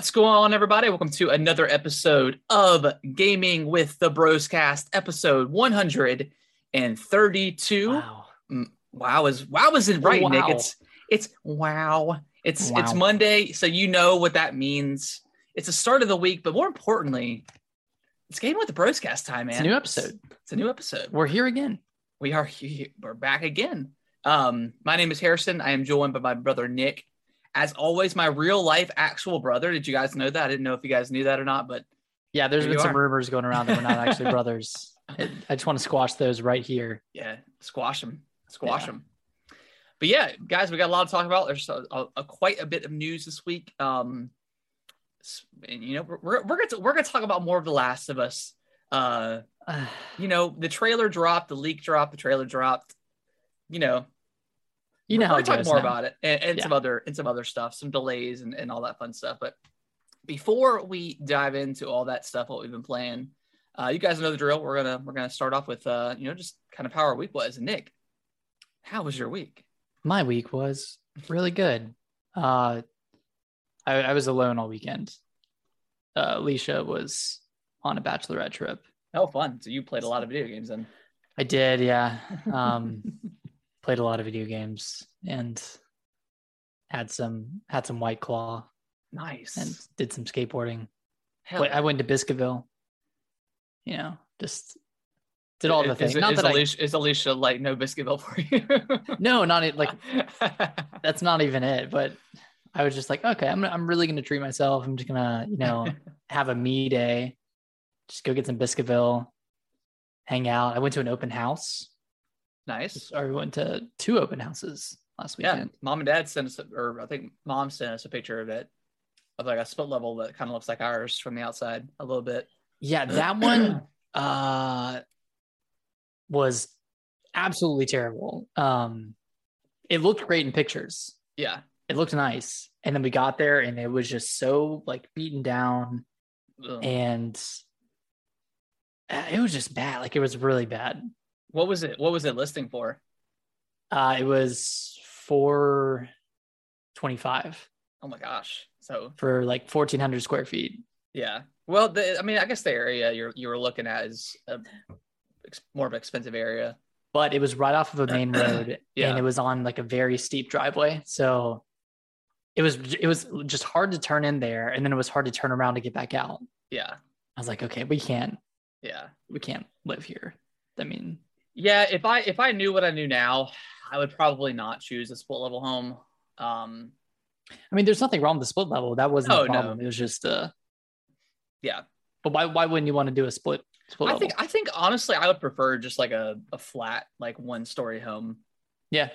What's going on, everybody? Welcome to another episode of Gaming with the Broscast, episode 132. Wow. Wow is wow isn't right, Nick. It's it's wow. It's it's Monday, so you know what that means. It's the start of the week, but more importantly, it's Gaming with the Broscast time, man. It's a new episode. It's a new episode. We're here again. We are he- we're back again. Um, my name is Harrison. I am joined by my brother Nick. As always, my real life actual brother. Did you guys know that? I didn't know if you guys knew that or not, but Yeah, there's been some are. rumors going around that we're not actually brothers. I just want to squash those right here. yeah, squash them, squash Yeah. them. But yeah, guys, we got a lot to talk about. There's a, a, a- quite a bit of news this week. Um, and you know, we're we're, we're gonna we're gonna talk about more of The Last of Us. Uh, you know, the trailer dropped, the leak dropped, the trailer dropped. You know, you know we're talk more now. about it and, and Yeah. some other and some other stuff, some delays and, and all that fun stuff. But before we dive into all that stuff, what we've been playing, uh, you guys know the drill. We're gonna we're gonna start off with uh, you know, just kind of how our week was. And Nick, how was your week? My week was really good. Uh, I, I was alone all weekend. Uh, Alicia was on a bachelorette trip. Oh, fun! So you played a lot of video games then. I did, yeah. Um, played a lot of video games and had some had some White Claw nice. and did some skateboarding. Hell I went to Biscuitville. You know, just did all the things. Is, Not is that I, Alicia, is Alicia like no Biscuitville for you? no, not it. Like that's not even it. But I was just like, okay, I'm I'm really gonna treat myself. I'm just gonna, you know, have a me day. Just go get some Biscuitville, hang out. I went to an open house. Nice. Or we went to two open houses last Yeah, weekend. mom and dad sent us, or I think mom sent us a picture of it, of like a split level that kind of looks like ours from the outside a little bit. Yeah, that one uh was absolutely terrible. Um it looked great in pictures. yeah, It looked nice. And then we got there and it was just so like beaten down Ugh. and uh, it was just bad. Like it was really bad. What was it? What was it listing for? Uh it was 425 Oh my gosh! So for like 1400 square feet. yeah, well, the, I mean, I guess the area you're you were looking at is a, more of an expensive area. But it was right off of a main road Yeah. and it was on like a very steep driveway. So it was it was just hard to turn in there and then it was hard to turn around to get back out. Yeah, I was like, okay, we can't yeah, we can't live here. I mean, yeah. If I if I knew what I knew now, I would probably not choose a split level home. Um, I mean, there's nothing wrong with the split level. That wasn't Oh, the no. problem. It was just uh yeah, but why why wouldn't you want to do a split split I level? think I think honestly, I would prefer just like a a flat like one story home. yeah.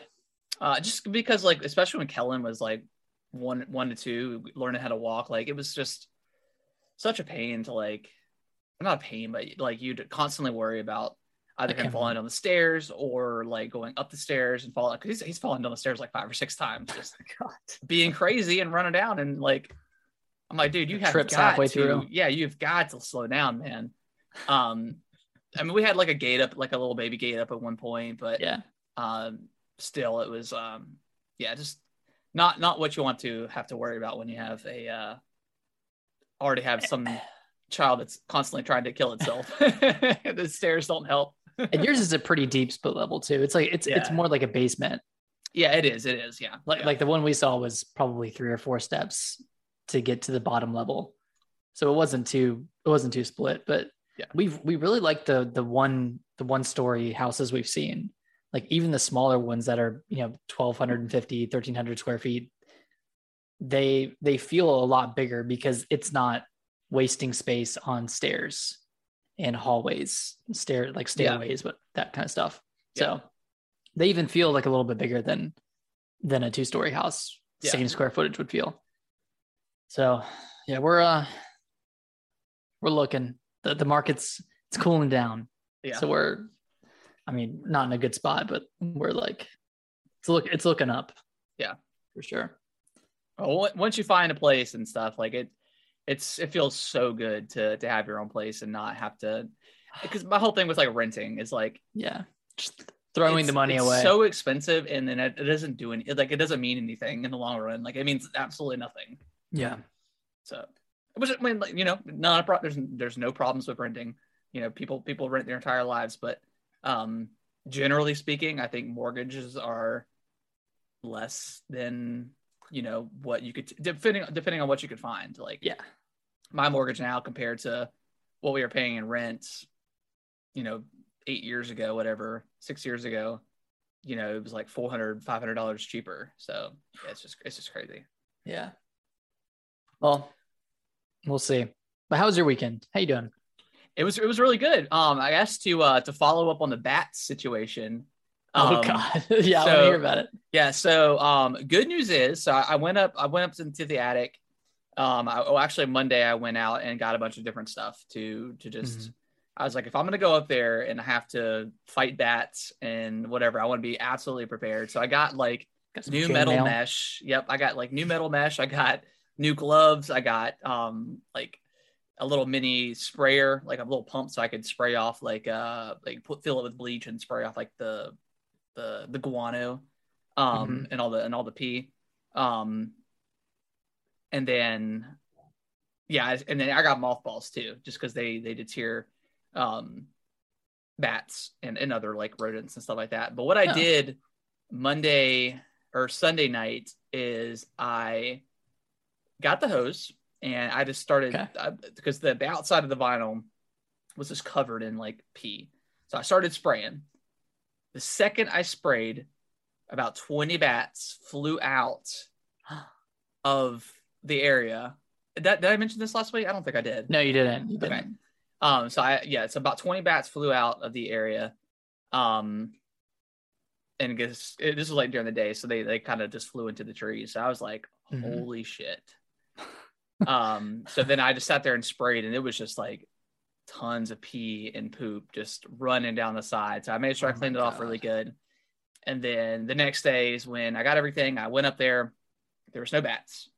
Uh, just because like especially when Kellen was like one one to two learning how to walk, like it was just such a pain to like not a pain, but like you'd constantly worry about either him falling down the stairs or like going up the stairs and falling because he's, he's fallen down the stairs like five or six times, just God. being crazy and running down and like I'm like, dude, you have Trips got halfway to, through. yeah, you've got to slow down, man. Um, I mean, we had like a gate up, like a little baby gate up at one point, but Yeah. um still it was um yeah just not not what you want to have to worry about when you have a uh already have some child that's constantly trying to kill itself the stairs don't help And yours is a pretty deep split level too. It's like it's it's more like a basement. yeah it is it is yeah Like yeah. like the one we saw was probably three or four steps to get to the bottom level. So it wasn't too it wasn't too split, but Yeah. we we really like the the one the one story houses we've seen. Like even the smaller ones that are, you know, 1250, 1300 square feet, they they feel a lot bigger because it's not wasting space on stairs and hallways, stair like Yeah. stairways, but that kind of stuff. Yeah. So they even feel like a little bit bigger than than a two story house, Yeah. same square footage would feel. So yeah, we're uh we're looking. The the market's it's cooling down. yeah So we're I mean, not in a good spot, but we're like it's look it's looking up. Yeah. For sure. Well, once you find a place and stuff like it it's it feels so good to to have your own place and not have to because my whole thing with like renting is like Yeah. Just throwing the money it's away. so expensive and then it, it doesn't do any like it doesn't mean anything in the long run like it means absolutely nothing yeah. So, which I mean, like, you know, not a pro- there's there's no problems with renting. You know, people people rent their entire lives, but um, generally speaking, I think mortgages are less than you know what you could depending depending on what you could find. Like, Yeah. my mortgage now compared to what we were paying in rent, you know, eight years ago, whatever, six years ago, you know, it was like 400 $500 cheaper. So yeah, it's just, it's just crazy. Yeah. Well, we'll see. But how was your weekend? How you doing? It was, it was really good. Um, I guess to, uh, to follow up on the bats situation. Oh um, God. yeah, I want to hear about it. Yeah. So, um, good news is, so I I went up, I went up into the attic. Um, I, oh, actually Monday I went out and got a bunch of different stuff to, to just, Mhm. I was like, if I'm going to go up there and I have to fight bats and whatever, I want to be absolutely prepared. So I got like Got new metal mail. mesh. Yep. I got like new metal mesh. I got new gloves. I got, um, like a little mini sprayer, like a little pump so I could spray off like, uh, like put, fill it with bleach and spray off like the, the, the guano, um, Mhm. and all the, and all the pee. Um, and then, yeah. And then I got mothballs too, just cause they, they deter, um, bats and, and other like rodents and stuff like that. But what I Oh. did Monday or Sunday night is I got the hose and I just started Okay. Because the, the outside of the vinyl was just covered in like pee. So I started spraying. The second I sprayed, about 20 bats flew out of the area. Did, did I mention this last week? I don't think I did. No, you didn't. You didn't. Um, so I yeah, it's about 20 bats flew out of the area. Um and I guess it, this was like during the day, so they they kind of just flew into the trees. So I was like, Mhm. holy shit. um, so then I just sat there and sprayed, and it was just like tons of pee and poop just running down the side. So I made sure Oh I cleaned it off really good. And then the next day is when I got everything. I went up there. There was no bats.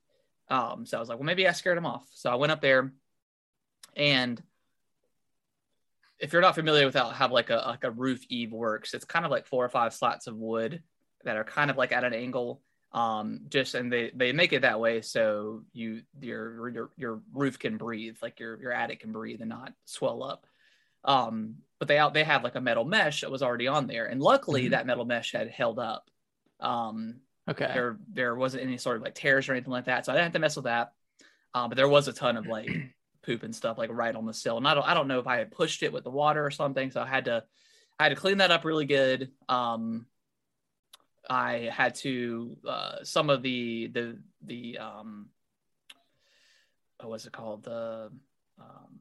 Um, so I was like, well, maybe I scared them off. So I went up there, and if you're not familiar with how, how like a like a roof eave works, it's kind of like four or five slats of wood that are kind of like at an angle. Um, just and they they make it that way so you your your your roof can breathe, like your your attic can breathe and not swell up. Um, but they out they have like a metal mesh that was already on there, and luckily Mhm. that metal mesh had held up. Um, Okay. there there wasn't any sort of like tears or anything like that, so I didn't have to mess with that. Um, but there was a ton of like poop and stuff like right on the sill, and I don't I don't know if I had pushed it with the water or something, so I had to I had to clean that up really good. Um, I had to uh, some of the the the um, what was it called the um,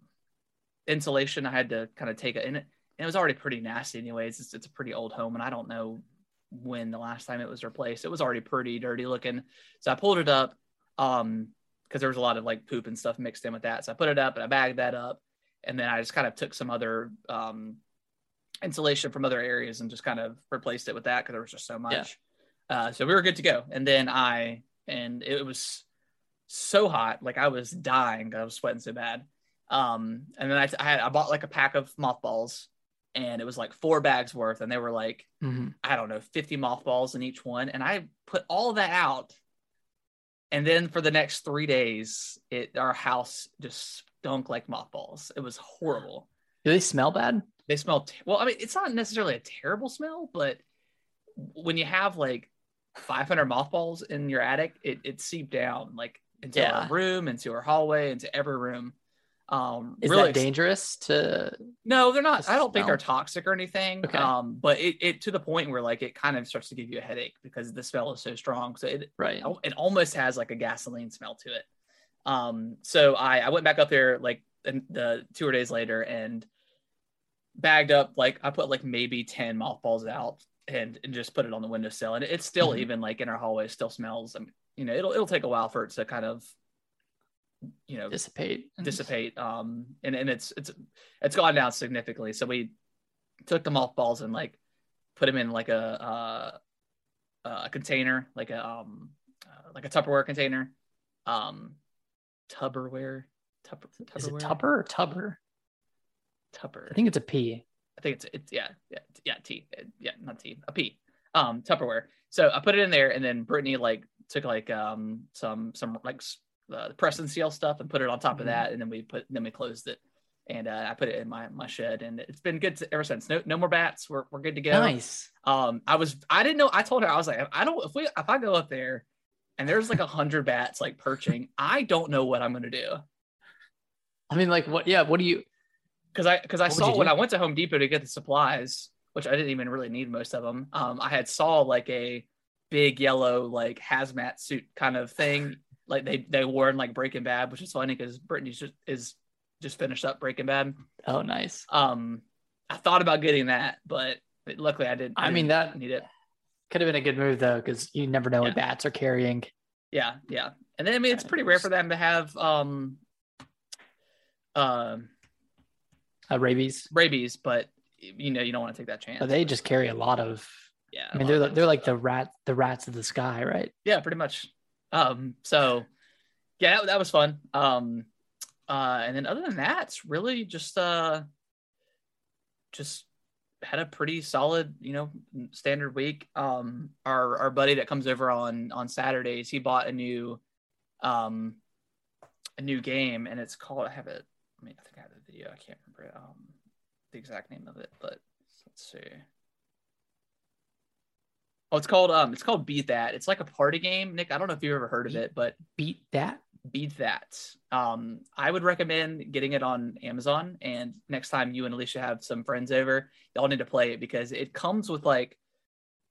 insulation I had to kind of take it in it. And it was already pretty nasty anyways. It's, it's a pretty old home and I don't know when the last time it was replaced. It was already pretty dirty looking. So I pulled it up um because there was a lot of like poop and stuff mixed in with that. So I put it up and I bagged that up and then I just kind of took some other um insulation from other areas and just kind of replaced it with that because there was just so much. Uh, so we were good to go. And then I and it was so hot, like I was dying. I was sweating so bad. Um, and then I, I had I bought like a pack of mothballs, and it was like four bags worth, and they were like Mhm. I don't know, 50 mothballs in each one. And I put all that out. And then for the next three days, it our house just stunk like mothballs. It was horrible. Do they smell bad? They smell te- well. I mean, it's not necessarily a terrible smell, but when you have like 500 mothballs in your attic, it it seeped down like into Yeah. our room, into our hallway, into every room. Um, Is really that ex- dangerous to? no, they're not. I don't think they're toxic or anything. Okay. Um, but it, it to the point where like it kind of starts to give you a headache because the smell is so strong. So it Right. it almost has like a gasoline smell to it. Um, so I I went back up there like in the two or days later and bagged up like I put like maybe ten mothballs out and, and just put it on the windowsill and it's still Mhm. even like in our hallway still smells. I mean, you know, it'll it'll take a while for it to kind of you know Dissipate. dissipate um and, and it's it's it's gone down significantly so we took the mothballs and like put them in like a uh, a container like a um uh, like a tupperware container um tupperware Tupper, Is it Tupperware? Tupper or Tubber? Tupper. I think it's a P. I think it's it's yeah yeah yeah T yeah not T a P um Tupperware. So I put it in there, and then Brittany like took like um some some like s- the press and seal stuff and put it on top of Mhm. that, and then we put then we closed it, and uh, I put it in my my shed, and it's been good to, ever since. No no more bats. We're we're good to go. Nice. Um, I was I didn't know. I told her I was like, I don't if we if I go up there and there's like a hundred bats like perching, I don't know what I'm gonna do I mean, like, what? Yeah. What do you? Because I because I What saw when? I went to Home Depot to get the supplies, which I didn't even really need most of them. Um, I had saw like a big yellow like hazmat suit kind of thing, like they they wore in like Breaking Bad, which is funny because Brittany's just is just finished up Breaking Bad. Oh, nice. Um, I thought about getting that, but luckily I didn't. I mean, didn't that- need it. Could have been a good move though, because you never know Yeah. what bats are carrying. Yeah, yeah. And then I mean, it's pretty rare for them to have um, um, Uh, rabies. rabies, but you know you don't want to take that chance. But they just carry a lot of. yeah, I mean, they're they're like the rat, the rats of the sky, right? yeah, pretty much. Um, so yeah, that, that was fun. Um, uh, and then other than that, it's really just uh, just had a pretty solid, you know, standard week. Um, our our buddy that comes over on on Saturdays, he bought a new, um, a new game, and it's called. I have it. I mean, I think I have video. I can't remember um the exact name of it, but let's see. Oh, it's called um, it's called Beat That. It's like a party game, Nick. I don't know if you've ever heard of it, but Beat that. Beat That. Um, I would recommend getting it on Amazon. And next time you and Alicia have some friends over, y'all need to play it because it comes with like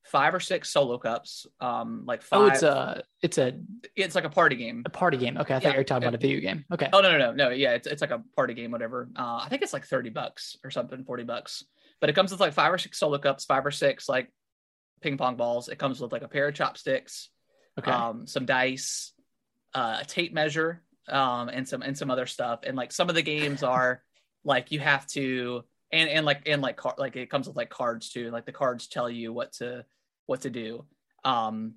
five or six solo cups. Um, like five. Oh, it's a it's a, it's like a party game. a party game. Okay, I thought Yeah. you were talking about a video game. Okay. Oh no no no no yeah it's it's like a party game whatever. Uh, I think it's like thirty bucks or something, forty bucks. But it comes with like five or six solo cups, five or six like ping pong balls. It comes with like a pair of chopsticks, Okay. um, some dice, uh, a tape measure, um, and some and some other stuff. And like some of the games are like you have to and and like and like car- like it comes with like cards too. Like the cards tell you what to what to do. Um,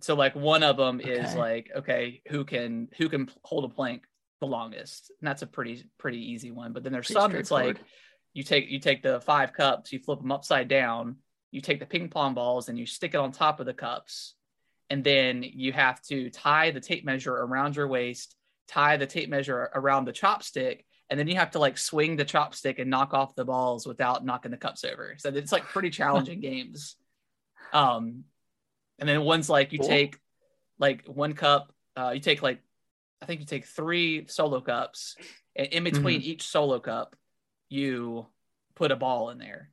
so like one of them is like okay, who can who can hold a plank the longest? And that's a pretty pretty easy one. But then there's Pretty some that's like you take you take the five cups, you flip them upside down, you take the ping pong balls and you stick it on top of the cups, and then you have to tie the tape measure around your waist, tie the tape measure around the chopstick, and then you have to like swing the chopstick and knock off the balls without knocking the cups over. So it's like pretty challenging games. Um, and then one's like you Cool. take like one cup, uh, you take like I think you take three solo cups, and in between each solo cup, you put a ball in there,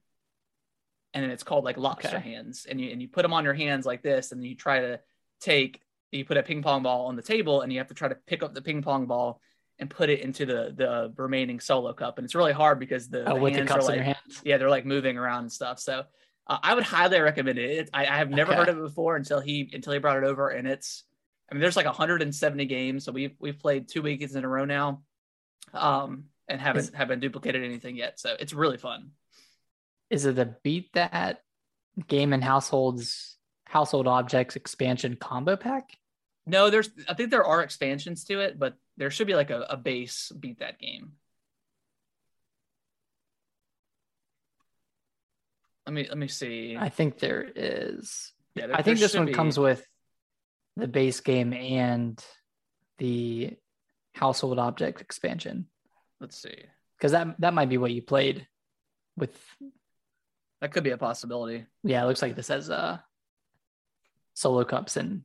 and then it's called like lobster Okay. hands, and you and you put them on your hands like this, and then you try to take you put a ping pong ball on the table, and you have to try to pick up the ping pong ball and put it into the the remaining solo cup, and it's really hard because the, oh, the the hands cups are like your hands. yeah, they're like moving around and stuff. So uh, I would highly recommend it. It- I, I have never Okay. heard of it before until he until he brought it over, and it's. I mean, there's like 170 games, so we've we've played two weekends in a row now, um, and haven't Is- haven't duplicated anything yet. So it's really fun. Is it the beat that game and households household objects expansion combo pack? No, there's I think there are expansions to it, but there should be like a, a base beat that game. Let me let me see. I think there is. Yeah, there- I think this one be. comes with the base game and the household object expansion Let's see. because that that might be what you played with. That could be a possibility. Yeah, it looks like this has uh solo cups and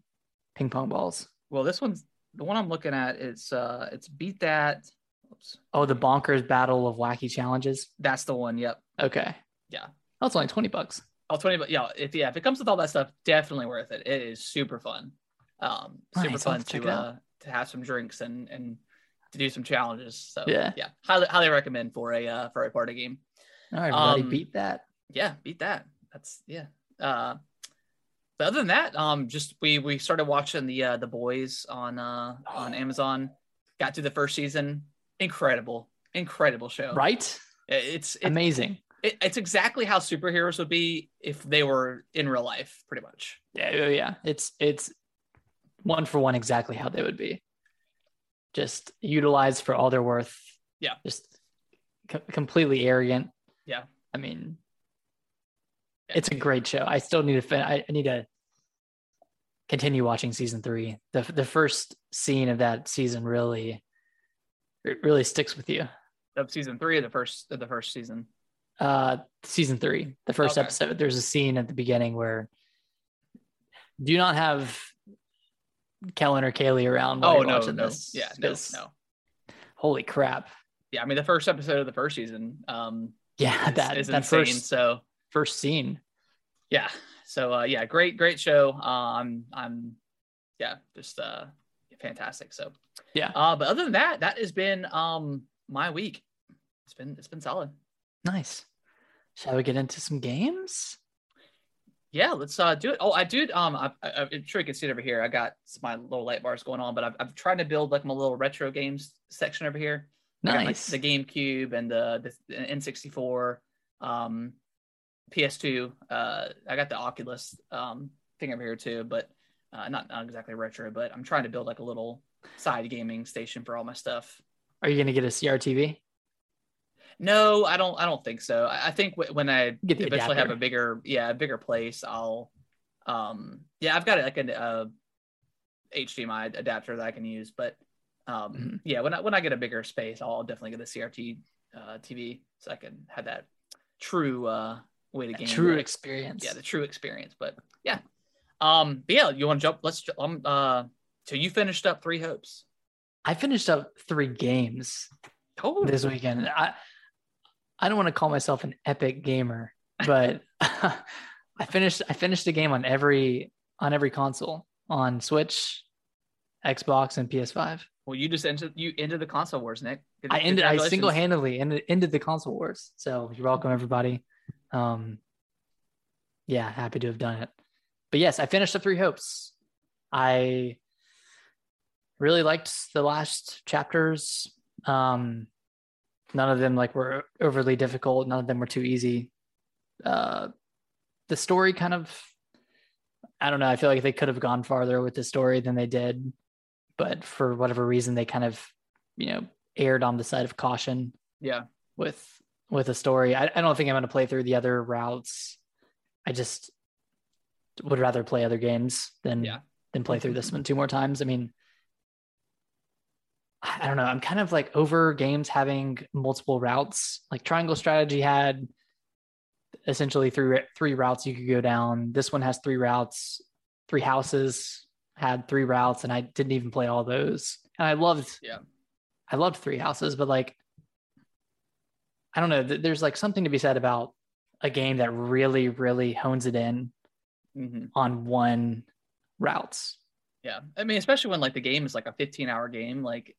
ping pong balls. Well, this one's the one I'm looking at. It's uh, it's beat that. Oops, Oh, the bonkers battle of wacky challenges. that's the one. Yep. Okay. Yeah. Oh, it's only twenty bucks. Oh, 20, but yeah, if yeah, if it comes with all that stuff, definitely worth it. It is super fun. Um, super Nice, fun to check to it out. uh to have some drinks and and to do some challenges. So Yeah. yeah, highly highly recommend for a uh for a party game. All right, everybody, Um, beat that. Yeah, beat that. That's yeah. Uh, but other than that, um, just we we started watching the uh the boys on uh on Amazon. Got to the first season. Incredible, incredible show. Right? It's it's Amazing. It, it's exactly how superheroes would be if they were in real life, pretty much. Yeah, yeah, yeah. It's it's one for one exactly how they would be. Just utilized for all their worth. Yeah. Just co- completely arrogant. Yeah. I mean, it's a great show. I still need to fin- I, I need to continue watching season three. The the first scene of that season really it really sticks with you. Of season three of the first of the first season. Uh season three, the first Okay. episode, there's a scene at the beginning where do not have Kellen or Kaylee around while Oh you're no, watching no, this. yeah, no, no. Holy crap. Yeah, I mean the first episode of the first season. Um, Yeah, is, that is that insane. first So first scene. yeah, so uh, yeah, great, great show. Um, I'm, yeah, just uh, fantastic. So Yeah. Uh, but other than that, that has been um my week. It's been it's been solid. Nice. Shall we get into some games? Yeah, let's uh do it. Oh, I do. Um, I, I, I'm sure you can see it over here. I got my little light bars going on, but I've, I'm trying to build like my little retro games section over here. I got, like, Nice. the GameCube and the, the N64, um, PS2. Uh, I got the Oculus um thing over here too, but uh, not not exactly retro. But I'm trying to build like a little side gaming station for all my stuff. Are you gonna get a CRTV? No, I don't. I don't think so. I, I think w- when I eventually have a bigger, yeah, a bigger place, I'll, um, yeah, I've got like a, uh HDMI adapter that I can use. But, um, Mhm. yeah, when I when I get a bigger space, I'll definitely get a CRT uh, TV so I can have that true uh way to game. True experience. yeah, the true experience. But yeah, um, but yeah, you want to jump? Let's um uh. So you finished up Three Hopes. I finished up three games Oh, this weekend. I I don't want to call myself an epic gamer, but I finished I finished the game on every on every console on Switch, Xbox, and PS5. well, you just ended you ended the console wars, Nick. I ended I single handedly ended, ended the console wars. So you're welcome, everybody. Um, yeah, happy to have done it. But yes, I finished the Three Hopes. I really liked the last chapters. Um, none of them like were overly difficult. None of them were too easy. Uh, the story kind of, I don't know. I feel like they could have gone farther with the story than they did, but for whatever reason, they kind of, you know, erred on the side of caution Yeah. with with a story. I, I don't think I'm going to play through the other routes. I just would rather play other games than Yeah. than play through this one two more times. I mean, I don't know. I'm kind of like over games having multiple routes. Like Triangle Strategy had essentially three three routes you could go down. This one has three routes. Three houses had three routes, and I didn't even play all those. And I loved, Yeah. I loved Three Houses, but like, I don't know. th- There's like something to be said about a game that really, really hones it in hmm on one routes. Yeah. I mean, especially when like the game is like a 15 hour game, like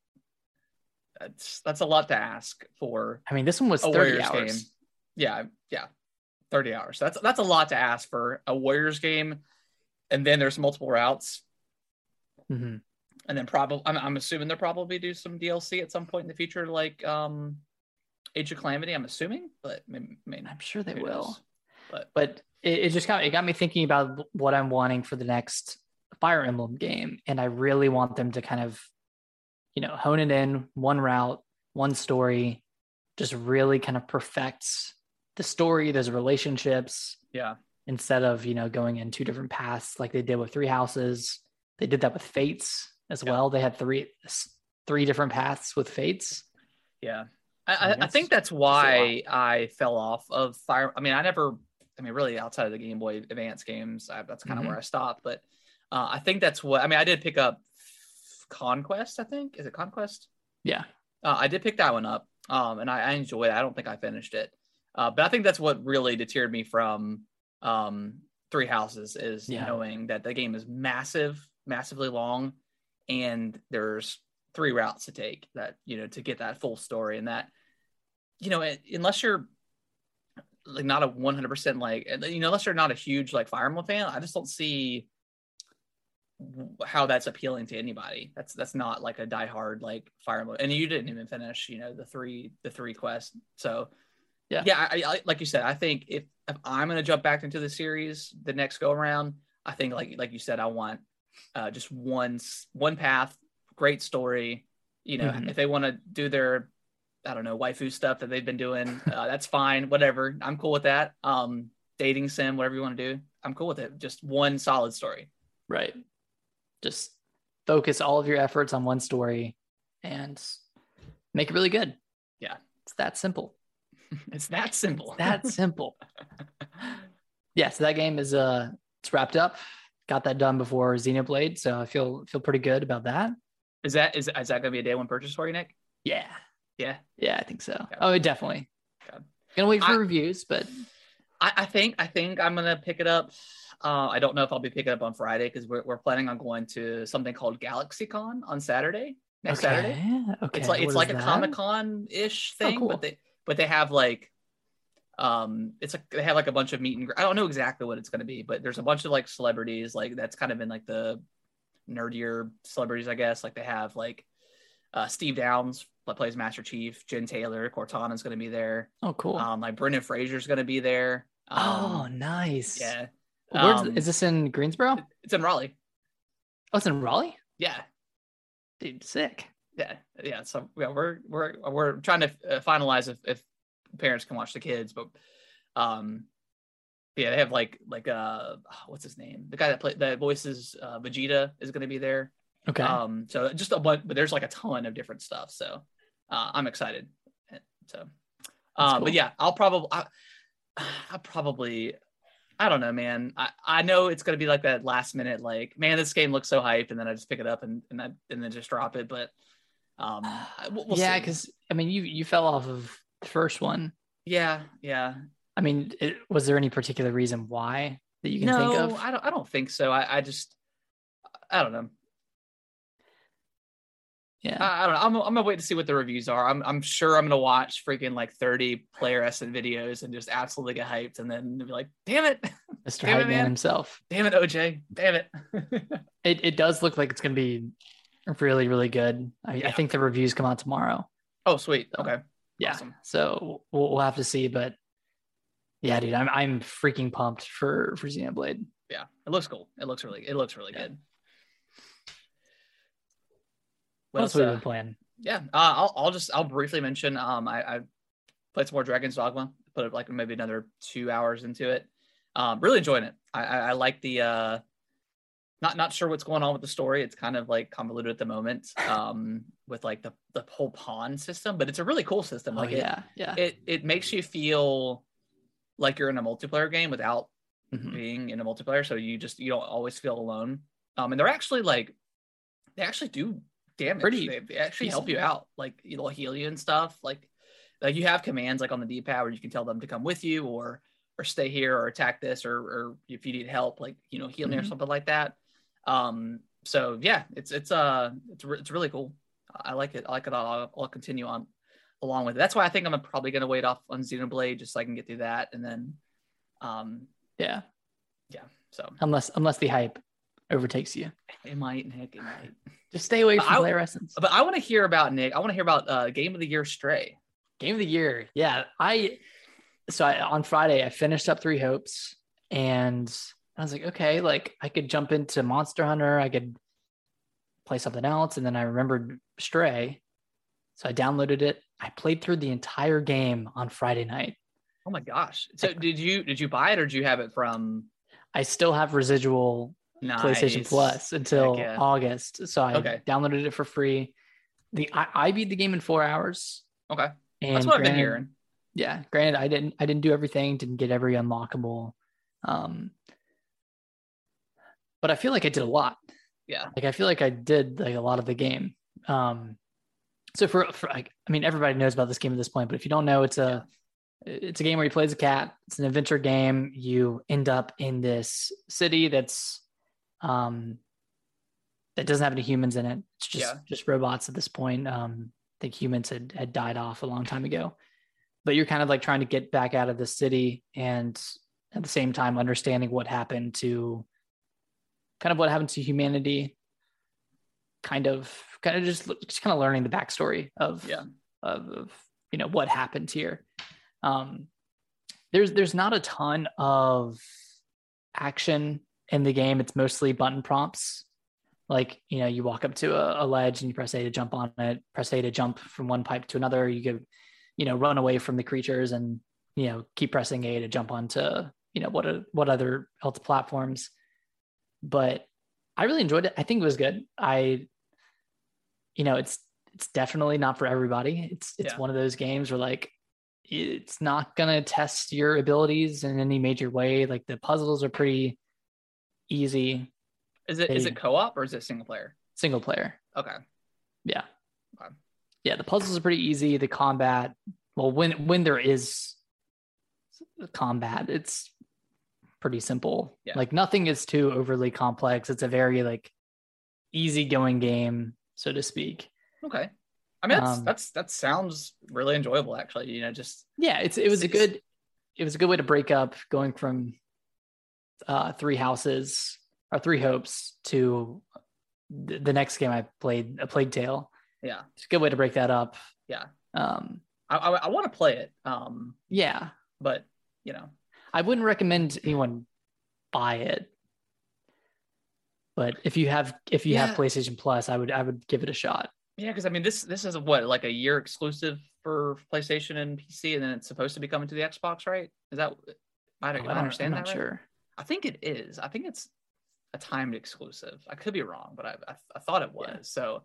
that's that's a lot to ask for I mean, this one was a 30 Warriors hours. game. Yeah, yeah. 30 hours. That's that's a lot to ask for a Warriors game. And then there's multiple routes. Mhm. And then probably I'm, I'm assuming they'll probably do some DLC at some point in the future, like um Age of Calamity, I'm assuming, but I mean, I'm sure they will. knows? But but it, it just got it got me thinking about what I'm wanting for the next Fire Emblem game, and I really want them to kind of, you know, hone it in one route, one story, just really kind of perfects the story, those relationships, yeah. instead of you know going in two different paths like they did with Three Houses. They did that with Fates as Yeah. well. They had three three different paths with Fates. Yeah. I I, I, mean, I that's think that's why I fell off of Fire. I mean, I never, I mean, really outside of the Game Boy Advance games, I, that's kind of Mhm. where I stopped. But uh, I think that's what, I mean, I did pick up Conquest, I think. Is it Conquest? Yeah, Uh, I did pick that one up um, and I, I enjoyed it. I don't think I finished it. Uh, but I think that's what really deterred me from um, Three Houses is Yeah. knowing that the game is massive, massively long, and there's three routes to take that you know to get that full story and that you know it- unless you're like not a 100% like you know unless you're not a huge like Fire Emblem fan, I just don't see how that's appealing to anybody. That's that's not like a diehard like Fire Emblem. And you didn't even finish, you know, the three the three quests. So Yeah. yeah. I, I like you said. I think if if I'm gonna jump back into the series the next go around, I think like like you said, I want uh, just one one path, great story. You know, Mhm. if they want to do their I don't know waifu stuff that they've been doing, uh, that's fine. Whatever, I'm cool with that. Um, dating sim, whatever you want to do, I'm cool with it. Just one solid story. right. Just focus all of your efforts on one story and make it really good. Yeah. It's that simple. it's that simple. It's that simple. yeah, so that game is uh it's wrapped up. Got that done before Xenoblade, so I feel feel pretty good about that. Is that is is that gonna be a day one purchase for you, Nick? Yeah. Yeah. Yeah, I think so. Okay. Oh, definitely. Okay. Gonna wait for I- reviews, but I, I think I think I'm gonna pick it up. Uh, I don't know if I'll be picking up on Friday because we're, we're planning on going to something called GalaxyCon on Saturday. Next Saturday. Okay. Okay. It's like it's like is a? Comic Con ish Oh, thing, cool. but they but they have like um it's like they have like a bunch of meet and gre- I don't know exactly what it's gonna be, but there's a bunch of like celebrities like that's kind of in like the nerdier celebrities, I guess. Like they have like uh Steve Downes that plays Master Chief, Jen Taylor, Cortana's gonna be there. Oh, cool. Um like Brendan Fraser's gonna be there. Um, oh, nice. yeah. Where's, Um, is this in Greensboro? It's in Raleigh. Oh, it's in Raleigh. Yeah. Dude, sick. Yeah, yeah. So yeah, we're we're we're trying to uh, finalize if, if parents can watch the kids, but um, yeah, they have like like uh, what's his name? The guy that play that voices uh, Vegeta is going to be there. Okay. Um, so just a bunch, but there's like a ton of different stuff. So uh, I'm excited. So, um, cool. but yeah, I'll probably I, I probably. I don't know, man. I, I know it's gonna be like that last minute, like, man, this game looks so hyped, and then I just pick it up and and, I, and then just drop it. But um, we'll, we'll yeah, because I mean, you you fell off of the first one. yeah, yeah. I mean, it, was there any particular reason why that you can no, think of? I don't. I don't think so. I, I just, I don't know. Yeah. I, I don't know. I'm, I'm gonna wait to see what the reviews are. I'm, I'm sure I'm gonna watch freaking like 30 player Essence videos and just absolutely get hyped, and then be like, damn it, Mr. damn it, Man himself. damn it, OJ, damn it. It it does look like it's going to be really really good. I, I think the reviews come out tomorrow. oh, sweet. So, Okay. Yeah. Awesome. So we'll, we'll have to see, but yeah, dude, I'm I'm freaking pumped for for Xenoblade. Yeah, it looks cool. It looks really, it looks really Yeah. good. What else else, have we been playing? yeah, uh, I'll, I'll just, I'll briefly mention. Um, I, I played some more Dragon's Dogma. Put like maybe another two hours into it. Um, really enjoying it. I, I, I like the. uh not not sure what's going on with the story. It's kind of like convoluted at the moment. Um, with like the the whole pawn system, but it's a really cool system. Oh Like it, yeah, yeah. it it makes you feel like you're in a multiplayer game without Mhm. being in a multiplayer so you just you don't always feel alone um and they're actually like they actually do damage. Pretty they, they actually help you out like they'll heal you and stuff. Like like you have commands like on the d-pad where you can tell them to come with you or or stay here or attack this or or if you need help like you know heal me or something like that. Um so yeah it's it's uh it's, re- it's really cool. I like it. I like it. I'll, I'll continue on along with it. That's why i think i'm probably going to wait off on xenoblade just so i can get through that and then um yeah, Yeah. so. Unless unless the hype overtakes you, it might nick it might just stay away But from I- player essence. but i want to hear about nick i want to hear about uh game of the year stray Game of the year. Yeah. I so I, on Friday I finished up Three Hopes and I was like, okay, like I could jump into Monster Hunter, I could play something else, and then I remembered Stray. So I downloaded it. I played through the entire game on Friday night. oh my gosh so did you did you buy it or did you have it from I still have residual PlayStation Plus until yeah. August. So I Okay. downloaded it for free. The I, I beat the game in four hours. okay And that's what i've been hearing yeah granted i didn't i didn't do everything didn't get every unlockable um but i feel like i did a lot yeah like i feel like i did like a lot of the game um so for, for like i mean everybody knows about this game at this point but if you don't know it's a it's a game where you play as a cat it's an adventure game you end up in this city that's um that doesn't have any humans in it it's just Yeah. just robots at this point um i think humans had had died off a long time ago but you're kind of like trying to get back out of the city and at the same time understanding what happened to kind of what happened to humanity kind of kind of just just kind of learning the backstory of Yeah. of, of you know what happened here um there's there's not a ton of action in the game it's mostly button prompts like you know you walk up to a, a ledge and you press a to jump on it press a to jump from one pipe to another you go you know run away from the creatures and you know keep pressing a to jump onto you know what a, what other else platforms but I really enjoyed it. I think it was good. I, you know, it's it's definitely not for everybody. It's it's Yeah. one of those games where like it's not gonna test your abilities in any major way. Like the puzzles are pretty easy, Is it is They- it co-op or is it single player? single player. Okay. Yeah. Okay. Yeah, the puzzles are pretty easy. The combat, well, when when there is combat, it's pretty simple. Yeah. Like nothing is too overly complex. It's a very like easygoing game, so to speak. Okay. I mean, that's, Um, that's that sounds really enjoyable. Actually, you know, just Yeah, it's it was a good it was a good way to break up going from uh three houses or three hopes to the, the next game I played, a Plague Tale. yeah, It's a good way to break that up. Yeah. Um I I, I want to play it. Um, yeah, but you know, I wouldn't recommend anyone buy it. But if you have if you Yeah. have PlayStation Plus, I would I would give it a shot. yeah, because I mean, this this is what like a year exclusive for PlayStation and PC, and then it's supposed to be coming to the Xbox, right? Is that? I don't, Oh, I understand I'm that not right? sure. I think it is. I think it's a timed exclusive. I could be wrong, but I I, I thought it was. Yeah. So,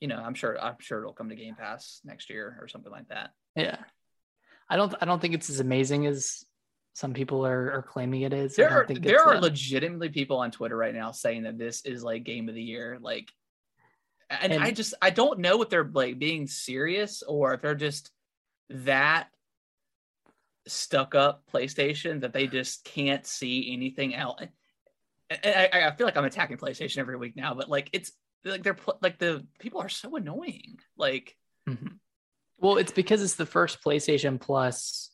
you know, I'm sure I'm sure it'll come to Game Pass next year or something like that. Yeah. I don't I don't think it's as amazing as some people are, are claiming it is. I There don't are think there it's are legitimately people on Twitter right now saying that this is like game of the year. Like, and, I just I don't know if they're like being serious or if they're just that stuck up PlayStation that they just can't see anything else. I, I- feel like I'm attacking PlayStation every week now, but like it's like they're like the people are so annoying. Like, Mhm. Well, it's because it's the first PlayStation Plus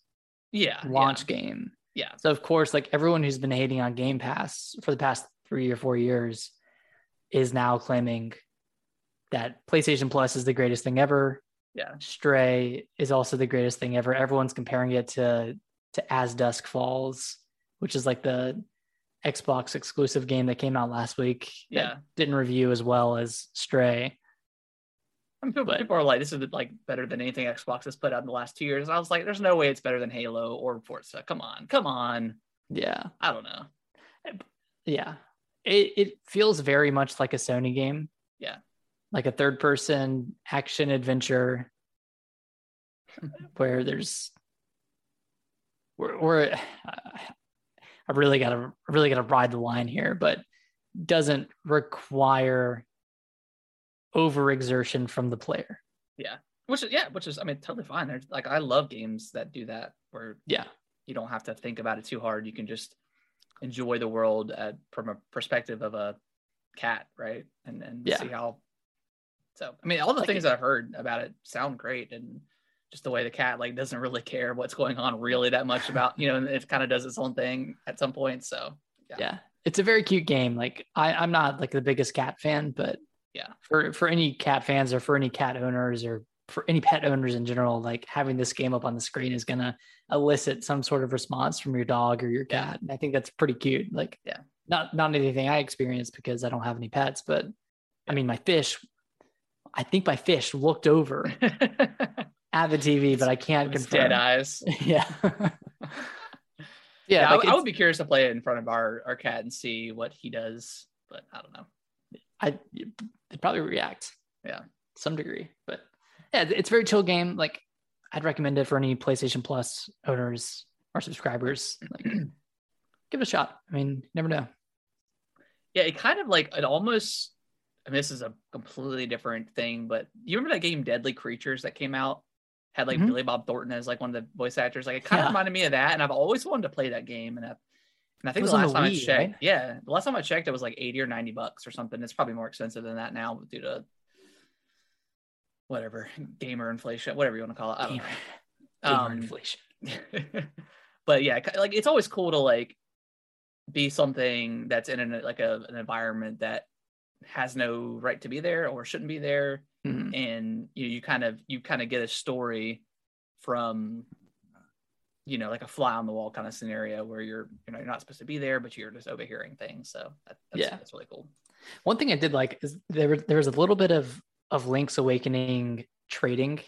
yeah, launch game. Yeah. So of course, like everyone who's been hating on Game Pass for the past three or four years is now claiming that PlayStation Plus is the greatest thing ever. Yeah. Stray is also the greatest thing ever. Everyone's comparing it to to As Dusk Falls, which is like the Xbox exclusive game that came out last week. Yeah. Didn't review as well as Stray. I mean, people, But- people are like, this is like better than anything Xbox has put out in the last two years. And I was like, there's no way it's better than Halo or Forza. Come on, come on. Yeah. I don't know. Yeah. It it feels very much like a Sony game. Yeah. Like a third person action adventure where there's where, where uh, I really gotta really gotta ride the line here, but doesn't require overexertion from the player. Yeah. Which is yeah, which is I mean totally fine. There's like I love games that do that where Yeah. you don't have to think about it too hard. You can just enjoy the world at, from a perspective of a cat, right? And and Yeah. see how. So I mean, all the Like things it- I've heard about it sound great, and just the way the cat like doesn't really care what's going on really that much about you know, and it kind of does its own thing at some point. So Yeah. Yeah. It's a very cute game. Like I, I'm not like the biggest cat fan, but Yeah. for for any cat fans or for any cat owners or for any pet owners in general, like having this game up on the screen is gonna elicit some sort of response from your dog or your cat. And I think that's pretty cute. Like Yeah. not not anything I experienced because I don't have any pets, but I mean my fish, I think my fish looked over at the TV, but I can't It's confirm. dead eyes. Yeah. Yeah, yeah, I, like I it's- would be curious to play it in front of our, our cat and see what he does, but I don't know. I they'd probably react. Yeah. Some degree. But yeah, it's a very chill game. Like I'd recommend it for any PlayStation Plus owners or subscribers. Like give it a shot. I mean, never know. Yeah, it kind of like it almost. I mean, this is a completely different thing, but you remember that game Deadly Creatures that came out? Had like Mhm. Billy Bob Thornton as like one of the voice actors. Like it kind of Yeah. reminded me of that, and I've always wanted to play that game. And I, and I think the last the time I checked, right? yeah, the last time I checked, it was like eighty or ninety bucks or something. It's probably more expensive than that now due to whatever gamer inflation, whatever you want to call it. I don't Gamer, know. gamer Um, inflation. but yeah, like it's always cool to like be something that's in an, like a, an environment that has no right to be there or shouldn't be there, Mhm. and you you kind of you kind of get a story from you know like a fly on the wall kind of scenario where you're you know you're not supposed to be there but you're just overhearing things so that, that's, Yeah. that's really cool One thing I did like is there was there was a little bit of of Link's Awakening trading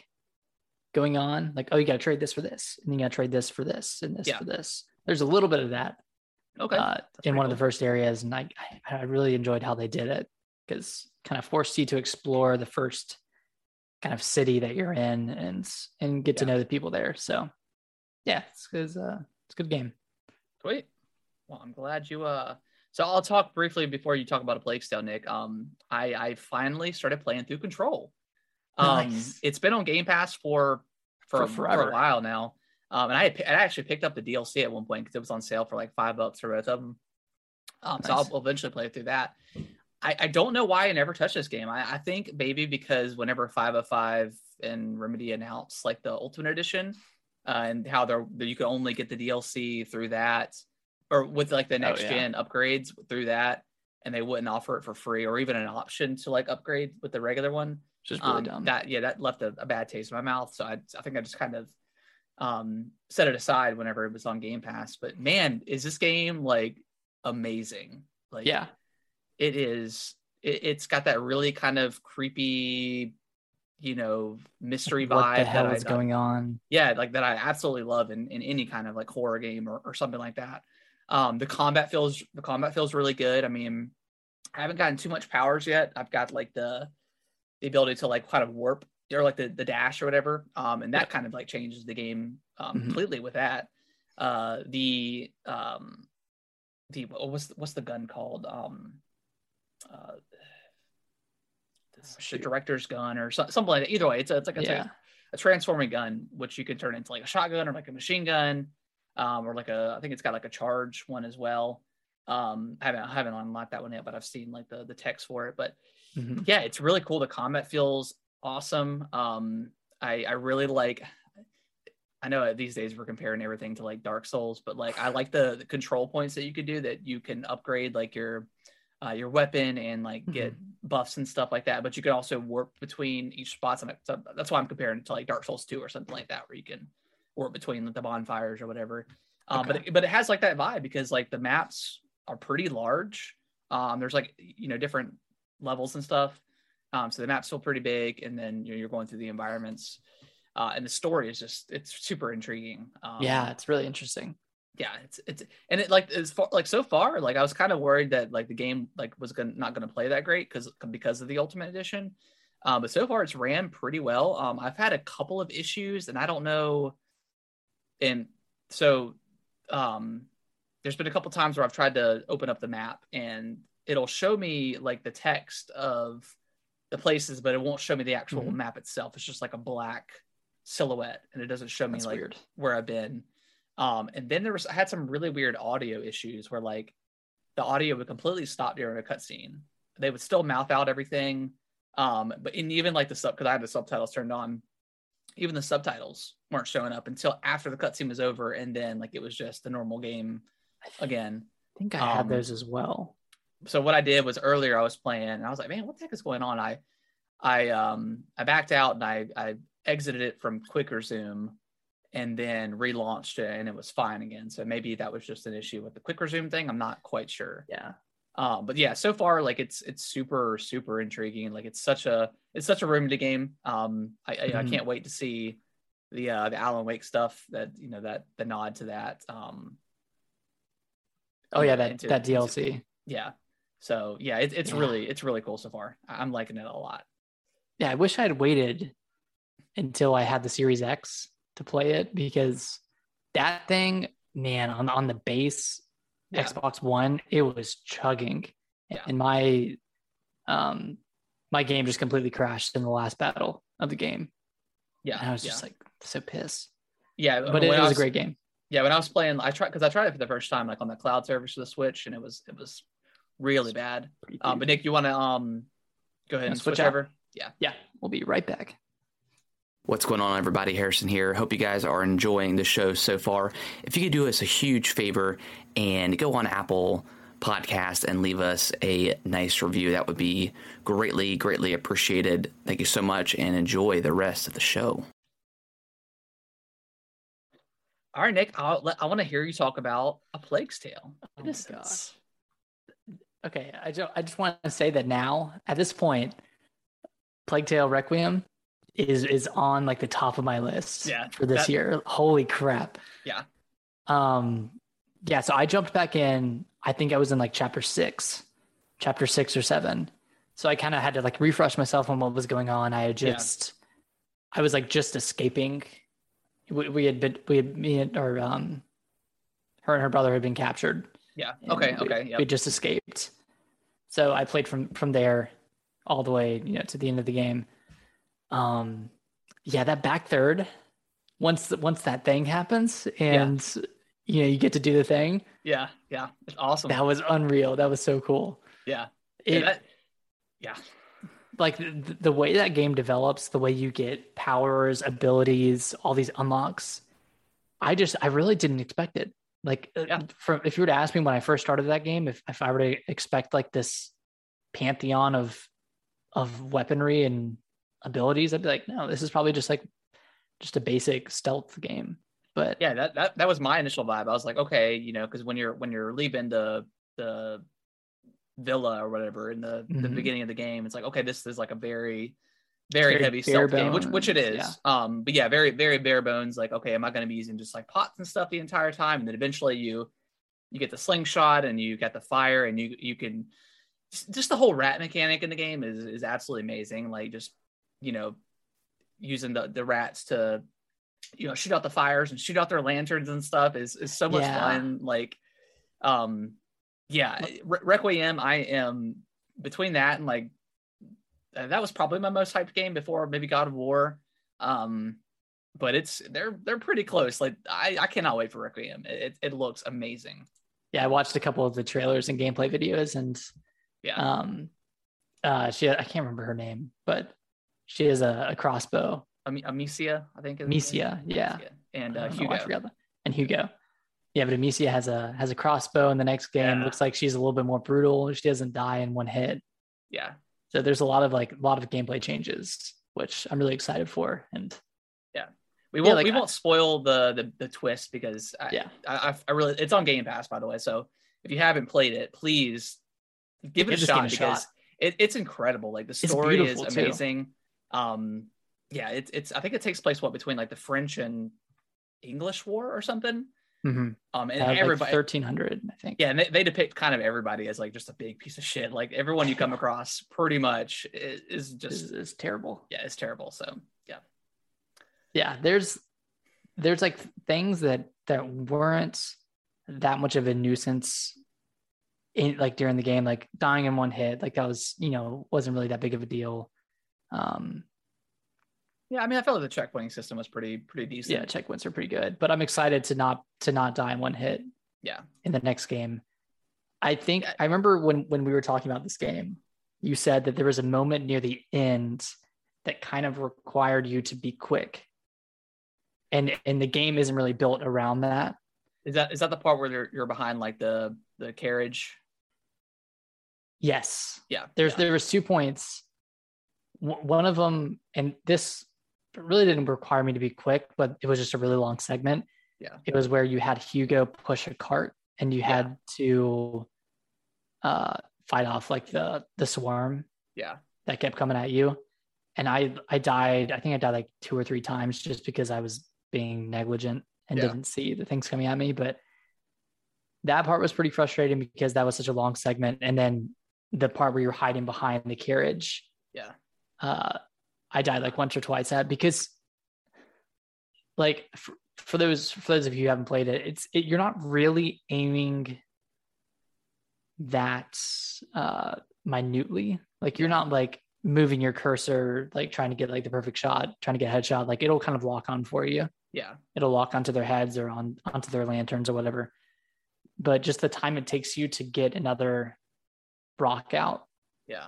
going on. Like, oh, you got to trade this for this, and you got to trade this for this, and this Yeah. for this. There's a little bit of that, Okay. uh, in one of the first areas, and I I really enjoyed how they did it because kind of forced you to explore the first kind of city that you're in and and get to know the people there. So yeah, it's it's, uh, it's a good game. Sweet. Well, I'm glad you. Uh, so I'll talk briefly before you talk about a Plague Tale, Nick. Um, I I finally started playing through Control. Um, Nice. it's been on Game Pass for for, For a- for a while now. Um, and I had, I actually picked up the DLC at one point because it was on sale for like five bucks for both of them. Um, so I'll eventually play through that. I, I don't know why I never touched this game. I, I think maybe because whenever 505 and Remedy announced like the Ultimate Edition, uh, and how they're you can only get the DLC through that, or with like the next yeah. gen upgrades through that, and they wouldn't offer it for free or even an option to like upgrade with the regular one. Which is really Um, dumb. That yeah, that left a, a bad taste in my mouth. So I, I think I just kind of um, set it aside whenever it was on Game Pass. But man, is this game like amazing? Like yeah, it is. It, it's got that really kind of creepy, you know, mystery vibe. what the hell that is I, going on? yeah like that i absolutely love in, in any kind of like horror game or, or something like that um the combat feels the combat feels really good i mean i haven't gotten too much powers yet i've got like the the ability to like kind of warp or like the, the dash or whatever um and that kind of like changes the game um Mhm. completely with that uh the um the what's what's the gun called um uh the director's gun or so, something like that. Either way, it's a, it's like a, Yeah, a transforming gun, which you can turn into like a shotgun or like a machine gun, um, or like a I think it's got like a charge one as well. Um, I haven't I haven't unlocked that one yet, but I've seen like the the text for it. But Mhm. yeah, it's really cool. The combat feels awesome. Um, I I really like. I know these days we're comparing everything to like Dark Souls, but like I like the, the control points that you could do that you can upgrade like your uh, your weapon and like get buffs and stuff like that. But you can also warp between each spot. so that's why I'm comparing it to like Dark Souls 2 or something like that, where you can warp between the bonfires or whatever. Um, But it, but it has like that vibe because like the maps are pretty large. Um, there's like you know different levels and stuff. Um, so the maps feel pretty big, and then you know, you're going through the environments. Uh, and the story is just it's super intriguing. Um, yeah, it's really interesting. Yeah it's it's and it like as far like so far like i was kind of worried that like the game like was gonna not gonna play that great because because of the ultimate edition um but so far it's ran pretty well um i've had a couple of issues and i don't know and so um there's been a couple times where i've tried to open up the map and it'll show me like the text of the places but it won't show me the actual Mhm. map itself it's just like a black silhouette and it doesn't show me That's like weird. where I've been. Um, and then there was I had some really weird audio issues where like the audio would completely stop during a cutscene. They would still mouth out everything. Um, but in even like the sub because I had the subtitles turned on, even the subtitles weren't showing up until after the cutscene was over, and then like it was just the normal game again. I think I had Um, those as well. So what I did was earlier I was playing and I was like, man, what the heck is going on? I I um I backed out and I I exited it from quick resume and then relaunched it and it was fine again. So maybe that was just an issue with the quick resume thing. I'm not quite sure. Yeah, Um, but yeah, so far like it's it's super super intriguing. Like it's such a it's such a Remedy game. Um, I I, I Mhm. can't wait to see the uh the Alan Wake stuff that you know that the nod to that. Um, Oh yeah, that into- that into- DLC. yeah. So yeah, it, it's Yeah. really it's really cool so far. I- I'm liking it a lot. Yeah, I wish I'd waited until I had the Series X to play it because that thing, man, on on the base Yeah. Xbox One, it was chugging, Yeah. and my um my game just completely crashed in the last battle of the game. Yeah, And I was yeah. just like so pissed, yeah, but it I was a great game. Yeah, when I was playing, I tried because I tried it for the first time, like on the cloud service of the Switch, and it was it was really bad. Um, but. Nick, you want to um go ahead and switch switch over? Yeah. yeah, we'll be right back. What's going on, everybody? Harrison here. Hope you guys are enjoying the show so far. If you could do us a huge favor and go on Apple Podcast and leave us a nice review, that would be greatly, greatly appreciated. Thank you so much and enjoy the rest of the show. All right, Nick, I'll, I want to hear you talk about a Plague's Tale. Oh my Innocence. Okay, I just I just want to say that now at this point, Plague Tale Requiem is is on like the top of my list Yeah, for this that- year. Holy crap! Yeah. Um, yeah, so I jumped back in. I think I was in like chapter six, chapter six or seven. So I kind of had to like refresh myself on what was going on. I had Yeah. just, I was like just escaping. We, we had been, we had, me and, or, um, her and her brother had been captured. Yeah. Okay. we- Okay. Yep. We just escaped. So I played from, from there all the way, you know, to the end of the game. Um, yeah, that back third, once, once that thing happens and, you know, you get to do the thing, Yeah. Yeah. It's awesome. that was unreal. That was so cool. yeah. Yeah, that- yeah. like the, the way that game develops, the way you get powers, abilities, all these unlocks, I just I really didn't expect it. Like uh, Yeah. from if you were to ask me when I first started that game, if if I were to expect like this pantheon of of weaponry and abilities, I'd be like, no, this is probably just like just a basic stealth game. But yeah that, that that was my initial vibe. I was like okay you know because when you're when you're leaving the the villa or whatever in the the Mhm. beginning of the game it's like okay this is like a very very, Very heavy stealth game which which it is. bones, um but yeah very very bare bones like okay am i going to be using just like pots and stuff the entire time? And then eventually you you get the slingshot and you get the fire and you you can just- just the whole rat mechanic in the game is is absolutely amazing. Like just you know using the the rats to you know shoot out the fires and shoot out their lanterns and stuff is is so much Yeah. fun. Like um yeah Re- requiem i am between that and like uh, that was probably my most hyped game before maybe god of war. Um but it's they're they're pretty close. Like i i cannot wait for requiem. It, it looks amazing. Yeah, I watched a couple of the trailers and gameplay videos and yeah. um uh she I can't remember her name, but she has a, a crossbow. Am- amicia i think is- Amicia, yeah. Amicia. and uh don't why I hugo. And Hugo. Yeah, but Amicia has a has a crossbow in the next game. Yeah. Looks like she's a little bit more brutal. She doesn't die in one hit. yeah So there's a lot of like a lot of gameplay changes, which I'm really excited for. And yeah, we won't like we won't spoil the, the the twist because I, yeah, I, I- I really it's on Game Pass by the way. So if you haven't played it, please give it Give a shot a because shot. it, it's incredible. Like the story is amazing. too. Um, yeah, it's it's I think it takes place what between like the French and English War or something. Mhm. Um, and like everybody, 1300, I think. yeah, and they, they depict kind of everybody as like just a big piece of shit. Like everyone you come across, pretty much is, is just is, is terrible. yeah, it's terrible. So yeah, yeah there's there's like things that that weren't that much of a nuisance in like during the game like dying in one hit like that was you know wasn't really that big of a deal um yeah. I mean, I felt like the checkpointing system was pretty pretty decent. yeah checkpoints are pretty good but i'm excited to not to not die in one hit yeah. in the next game i think i remember when when we were talking about this game you said that there was a moment near the end that kind of required you to be quick and and the game isn't really built around that Is that is that the part where you're, you're behind like the the carriage? Yes. Yeah. There's yeah. there was two points. W- One of them, and this really didn't require me to be quick, but it was just a really long segment. Yeah. It was where you had Hugo push a cart, and you Yeah. had to uh, fight off like the the swarm yeah. that kept coming at you. And I I died. I think I died like two or three times just because I was being negligent and Yeah. didn't see the things coming at me. But that part was pretty frustrating because that was such a long segment. And then the part where you're hiding behind the carriage, Yeah. Uh, I died like once or twice at because, like, for, for those for those of you who haven't played it, it's it, you're not really aiming that uh, minutely. Like, you're not like moving your cursor, like trying to get like the perfect shot, trying to get a headshot. Like, it'll kind of lock on for you Yeah. it'll lock onto their heads or on onto their lanterns or whatever. But just the time it takes you to get another rock out Yeah.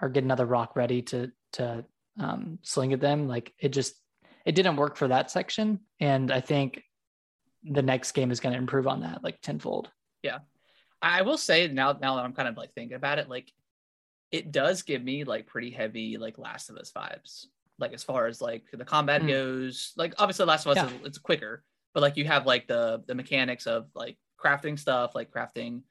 or get another rock ready to to um, sling at them, like it just it didn't work for that section. And I think the next game is going to improve on that like tenfold. Yeah, I will say now now that I'm kind of like thinking about it, like it does give me like pretty heavy like Last of Us vibes. Like as far as like the combat Mm. goes, like obviously Last of Us Yeah. is it's quicker, but like you have like the the mechanics of like crafting stuff, like crafting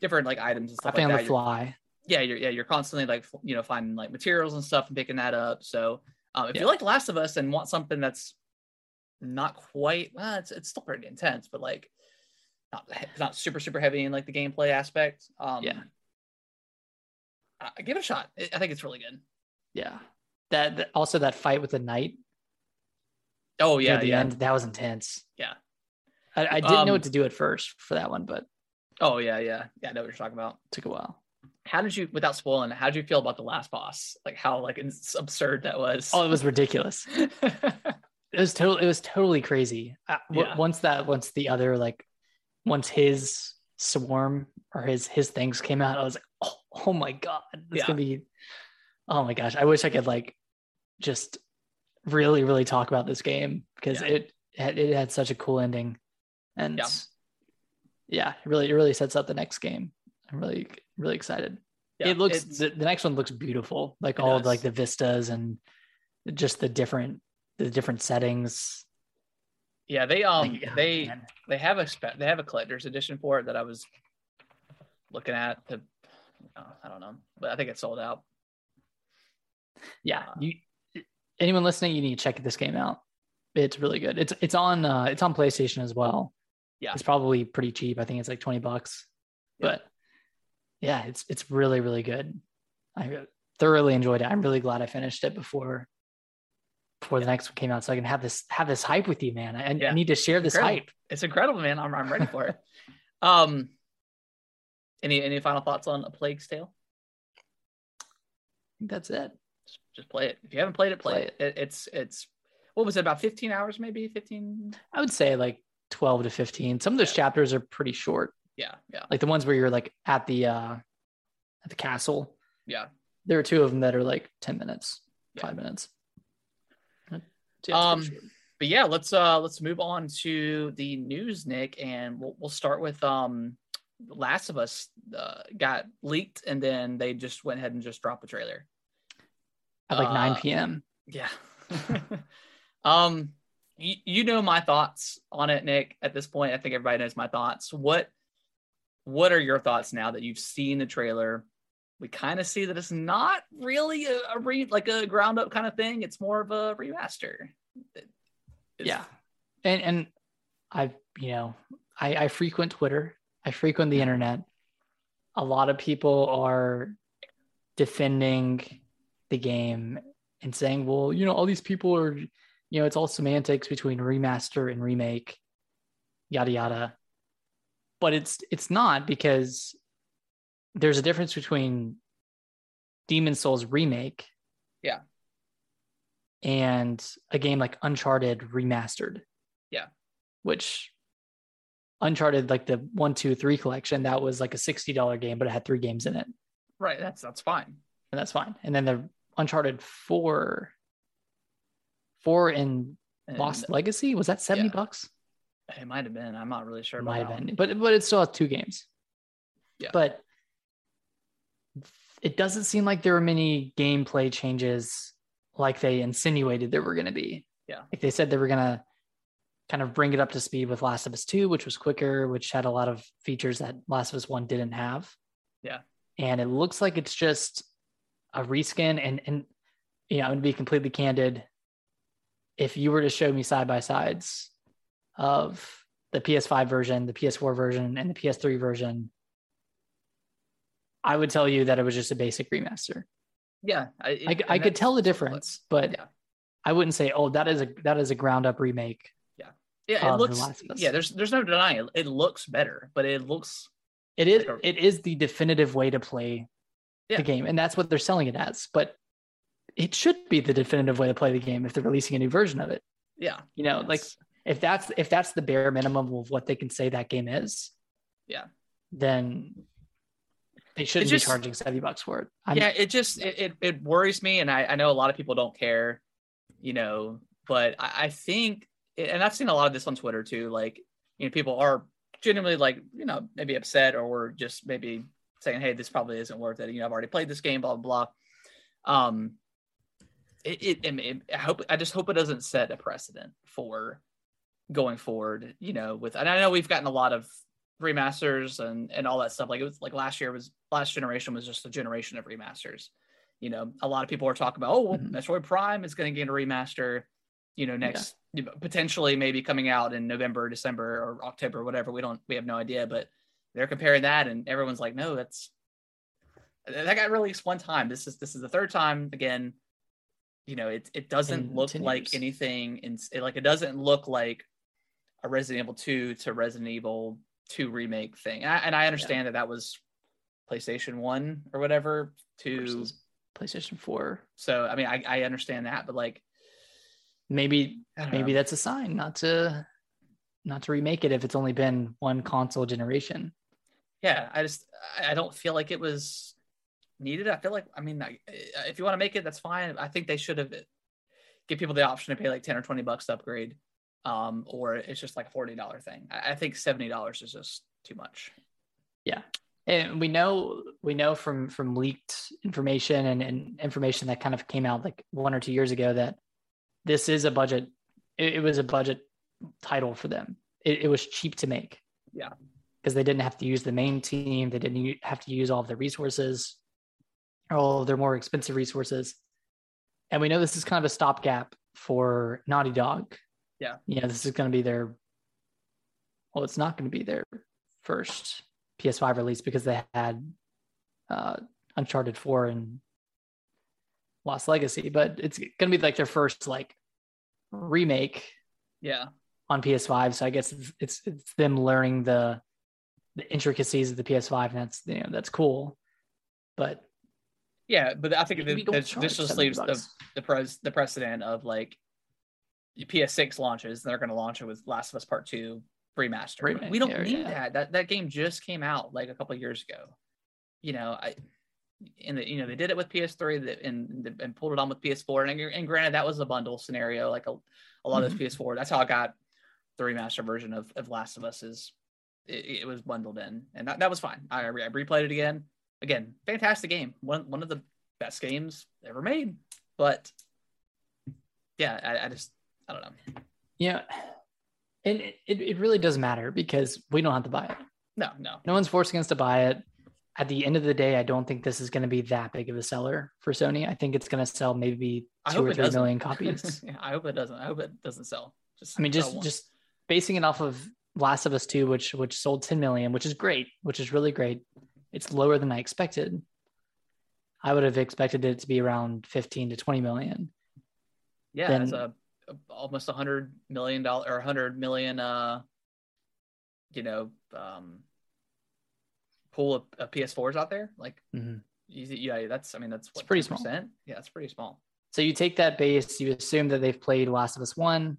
different like items and stuff Crafting like on that. the fly. Yeah, you're yeah, you're constantly like you know finding like materials and stuff and picking that up. So um, if Yeah. you like Last of Us and want something that's not quite well, it's it's still pretty intense, but like not not super super heavy in like the gameplay aspect. Um, Yeah. uh, give it a shot. I I think it's really good. Yeah. That, that also that fight with the knight Oh yeah, the yeah. end, that was intense. Yeah. I, I didn't know Um, what to do at first for that one, but Oh yeah, yeah, yeah. I know what you're talking about. took a while. How did you, without spoiling, how did you feel about the last boss? Like how like it's absurd that was. Oh, it was ridiculous. It was totally it was totally crazy. Uh, w- Once that once the other like once his swarm or his his things came out, I was like, oh, oh my god, it's Yeah. gonna be. Oh my gosh, I wish I could like just really really talk about this game because Yeah. it had, it had such a cool ending, and Yeah. yeah, it really it really sets up the next game. I'm really really excited. Yeah, it looks the, the next one looks beautiful, like all of like the vistas and just the different the different settings. yeah. They um Like, oh, they man. they have a spe- they have a collector's edition for it that I was looking at. To, uh, I don't know, but I think it sold out. yeah, uh, you anyone listening, you need to check this game out. It's really good. It's it's on uh it's on PlayStation as well. Yeah. it's probably pretty cheap. I think it's like twenty bucks, Yeah. but yeah, it's it's really really good. I thoroughly enjoyed it. I'm really glad I finished it before before the next one came out, so I can have this have this hype with you, man. I, Yeah. I need to share this Incredible. hype. It's incredible, man. I'm I'm ready for it. Um, any any final thoughts on a Plague's Tale? I think that's it. Just, just play it. If you haven't played it, play, Play it. it. It's it's what was it about 15 hours maybe 15 I would say like 12 to 15. Some of those Yeah. chapters are pretty short. Yeah yeah Like the ones where you're like at the uh at the castle. yeah There are two of them that are like 10 minutes, Yeah. 5 minutes. Yeah, Um, short. but yeah let's uh let's move on to the news nick and we'll, we'll start with um last of us uh, got leaked and then they just went ahead and just dropped the trailer at like 9 uh, p.m. yeah um you, you know my thoughts on it nick at this point i think everybody knows my thoughts what what are your thoughts now that you've seen the trailer we kind of see that it's not really a, a re like a ground up kind of thing it's more of a remaster it's- Yeah. And and I you know, I I frequent Twitter. I frequent the internet. A lot of people are defending the game and saying, well, you know, all these people are, you know, it's all semantics between remaster and remake, yada yada. But it's it's not because there's a difference between Demon's Souls remake, Yeah. and a game like Uncharted remastered, Yeah. which Uncharted like the one, two, three collection that was like a sixty dollar game, but it had three games in it, right that's that's fine and that's fine. And then the Uncharted four, four in And Lost Legacy was that seventy yeah. bucks? It might have been i'm not really sure might have been, but but it still has two games. Yeah. But it doesn't seem like there were many gameplay changes like they insinuated there were going to be. Yeah. Like they said they were going to kind of bring it up to speed with Last of Us 2, which was quicker, which had a lot of features that Last of Us 1 didn't have. Yeah. And it looks like it's just a reskin and and you know, I'm going to be completely candid. If you were to show me side by sides of the PS5 version, the PS4 version, and the PS3 version, I would tell you that it was just a basic remaster. yeah I, I, it- I and could tell the difference, but Yeah. I wouldn't say, oh, that is a that is a ground up remake. Yeah, yeah, it looks. Yeah, there's there's no denying it. It looks better, but it looks. It is Like a- it is the definitive way to play Yeah. the game, and that's what they're selling it as. But it should be the definitive way to play the game if they're releasing a new version of it. Yeah, You know, like it's- if that's if that's the bare minimum of what they can say that game is, Yeah. then they shouldn't just- be charging seventy bucks for it. I'm, yeah. It just it, it it worries me, and I I know a lot of people don't care, you know, but I, I think, and I've seen a lot of this on Twitter too. Like, you know, people are genuinely like, you know, maybe upset or just maybe saying, "Hey, this probably isn't worth it." You know, I've already played this game, blah blah blah. Um, it, it, I, mean, I hope I just hope it doesn't set a precedent for going forward. You know, with and I know we've gotten a lot of remasters and and all that stuff. Like it was like last year was last generation was just a generation of remasters. You know, a lot of people are talking about, oh, well, Mhm. Metroid Prime is going to get a remaster. you know, next yeah. potentially maybe coming out in November, December, or October, whatever. We don't, we have no idea, but they're comparing that, and everyone's like, no, that's that got released one time. This is this is the third time again. You know, it it doesn't look like anything, in like it doesn't look like a Resident Evil 2 to Resident Evil 2 remake thing. And I, and I understand yeah. that that was PlayStation 1 or whatever to Versus PlayStation 4. So, I mean, I, I understand that, but like maybe maybe know. that's a sign not to not to remake it if it's only been one console generation. Yeah, I just I don't feel like it was needed. I feel like I mean, if you want to make it, that's fine. I think they should have give people the option to pay like ten or twenty bucks to upgrade um, or it's just like a forty dollar thing. I, I think seventy dollars is just too much. Yeah, and we know we know from from leaked information and, and information that kind of came out like one or two years ago that this is a budget. It, it was a budget title for them. It, it was cheap to make. Yeah, because they didn't have to use the main team. They didn't have to use all of their resources, all of their more expensive resources. And we know this is kind of a stopgap for Naughty Dog yeah. Yeah, this is going to be their. Well, it's not going to be their first PS5 release because they had uh, Uncharted 4 and Lost Legacy, but it's going to be like their first like remake. Yeah. On PS5, so I guess it's it's, it's them learning the the intricacies of the PS5, and that's you know that's cool. But yeah, but I think this, this just leaves the the pres the precedent of like PS6 launches, they're going to launch it with Last of Us Part Two remaster. Remake, we don't yeah, need yeah. that. That that game just came out like a couple years ago. You know, I and the, you know they did it with PS3 and and pulled it on with PS4. And, and granted, that was a bundle scenario. Like a, a lot mm-hmm. of those PS4. That's how I got the remaster version of, of Last of Us. Is it, it was bundled in, and that, that was fine. I, I replayed it again. Again, fantastic game. One one of the best games ever made. But yeah, I, I just I don't know. Yeah. And it, it really does matter because we don't have to buy it. No, no. No one's forcing us to buy it. At the end of the day, I don't think this is going to be that big of a seller for Sony. I think it's going to sell maybe two or three million copies. yeah, I hope it doesn't. I hope it doesn't sell. Just I mean, just just basing it off of Last of Us 2, which which sold 10 million, which is great, which is really great. It's lower than I expected. I would have expected it to be around 15 to 20 million. Yeah, then, as a almost a hundred million dollar or a hundred million uh you know um pool of, of ps4s out there? Like mm-hmm. yeah that's i mean that's what, it's pretty 10%? small. Yeah it's pretty small. So you take that base you assume that they've played last of us one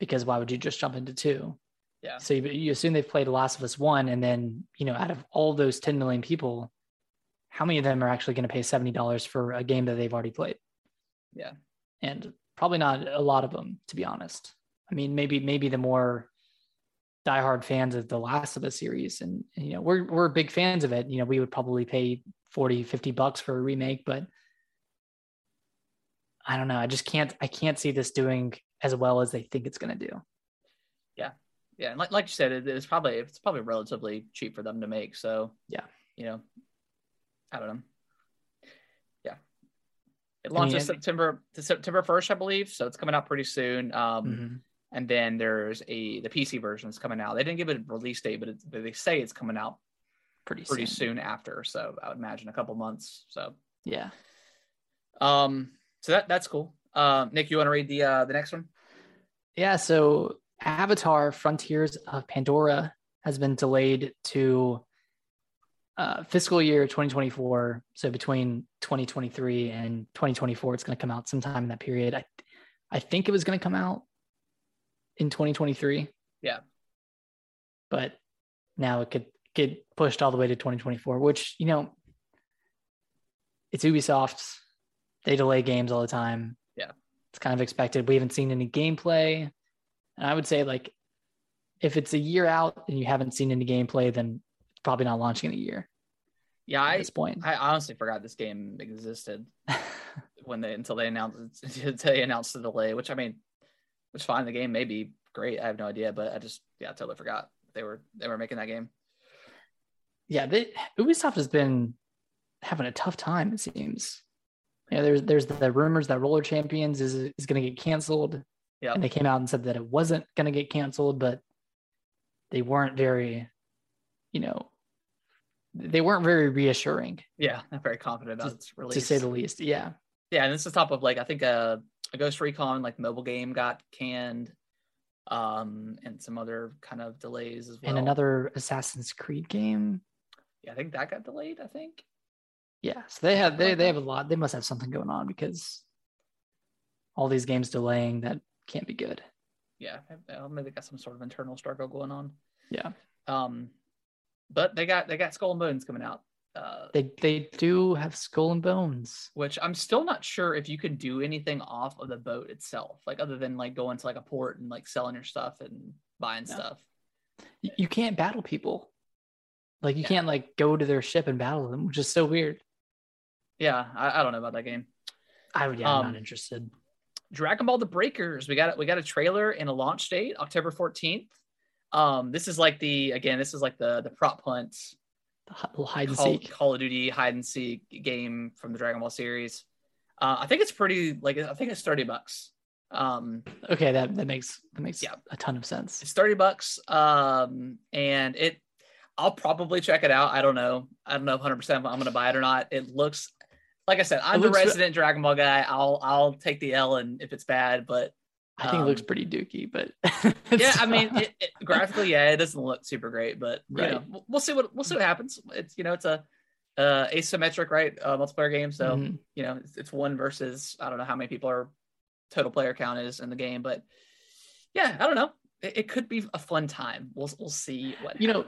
because why would you just jump into two? Yeah. So you, you assume they've played last of us one and then you know out of all those 10 million people how many of them are actually going to pay $70 for a game that they've already played? Yeah. And probably not a lot of them, to be honest. I mean, maybe maybe the more diehard fans of the Last of Us series, and, you know, we're we're big fans of it. You know, we would probably pay 40, 50 bucks for a remake, but I don't know. I just can't I can't see this doing as well as they think it's going to do. Yeah, yeah, and like like you said, it, it's probably it's probably relatively cheap for them to make. So yeah, you know, I don't know. It launches mean, September September first, I believe. So it's coming out pretty soon. Um, mm-hmm. And then there's a the PC version is coming out. They didn't give it a release date, but, but they say it's coming out pretty pretty soon. soon after. So I would imagine a couple months. So yeah. Um. So that that's cool. Um. Nick, you want to read the uh the next one? Yeah. So Avatar: Frontiers of Pandora has been delayed to uh, fiscal year 2024. So between 2023 and 2024, it's going to come out sometime in that period. I, I think it was going to come out in 2023. Yeah. But now it could get pushed all the way to 2024, which, you know, it's Ubisoft. They delay games all the time. Yeah. It's kind of expected. We haven't seen any gameplay. And I would say, like, if it's a year out and you haven't seen any gameplay, then probably not launching in a year. Yeah, at I, this point, I honestly forgot this game existed when they until they announced they announced the delay. Which I mean, which fine. The game may be great. I have no idea, but I just yeah, I totally forgot they were they were making that game. Yeah, they, Ubisoft has been having a tough time. It seems Yeah, there's there's the rumors that Roller Champions is is going to get canceled. Yep. And they came out and said that it wasn't going to get canceled, but they weren't very, you know, they weren't very reassuring Yeah, I'm very confident about its release. to say the least. Yeah. yeah, and this is top of like I think a, a Ghost Recon like mobile game got canned, um, and some other kind of delays as well. And another Assassin's Creed game. yeah, I think that got delayed. I think. Yeah. So they have they they have a lot. They must have something going on because all these games delaying that can't be good. Yeah, uh, maybe they got some sort of internal struggle going on. Yeah. Um, but they got they got Skull and Bones coming out. Uh, They they do have Skull and Bones. which I'm still not sure if you can do anything off of the boat itself, like other than like going to like a port and like selling your stuff and buying Yeah. stuff. You can't battle people. Like you Yeah. can't like go to their ship and battle them, which is so weird. Yeah, I, I don't know about that game. I would yeah, I'm Um, not interested. Dragon Ball: The Breakers. We got we got a trailer and a launch date, October 14th. Um, this is like the again, this is like the the prop hunt The hide and Call, seek. Call of Duty hide and seek game from the Dragon Ball series. Uh, I think it's pretty like I think it's 30 bucks. Um, Okay, that that makes that makes Yeah. a ton of sense. It's 30 bucks. Um, and it, I'll probably check it out. I don't know. I don't know 100% if I'm going to buy it or not. It looks, like I said, I'm the resident Dragon Ball guy. I'll, I'll take the L and if it's bad, but I think it looks um, pretty dooky, but yeah, I mean, it, it, graphically, yeah, it doesn't look super great, but you Right. know, we'll- see what, we'll see what happens. It's, you know, it's a, uh, asymmetric, right? Uh, multiplayer game. So, Mhm. you know, it's, it's one versus, I don't know how many people are total player count is in the game, but yeah, I don't know. It, it could be a fun time. We'll, we'll see what You know,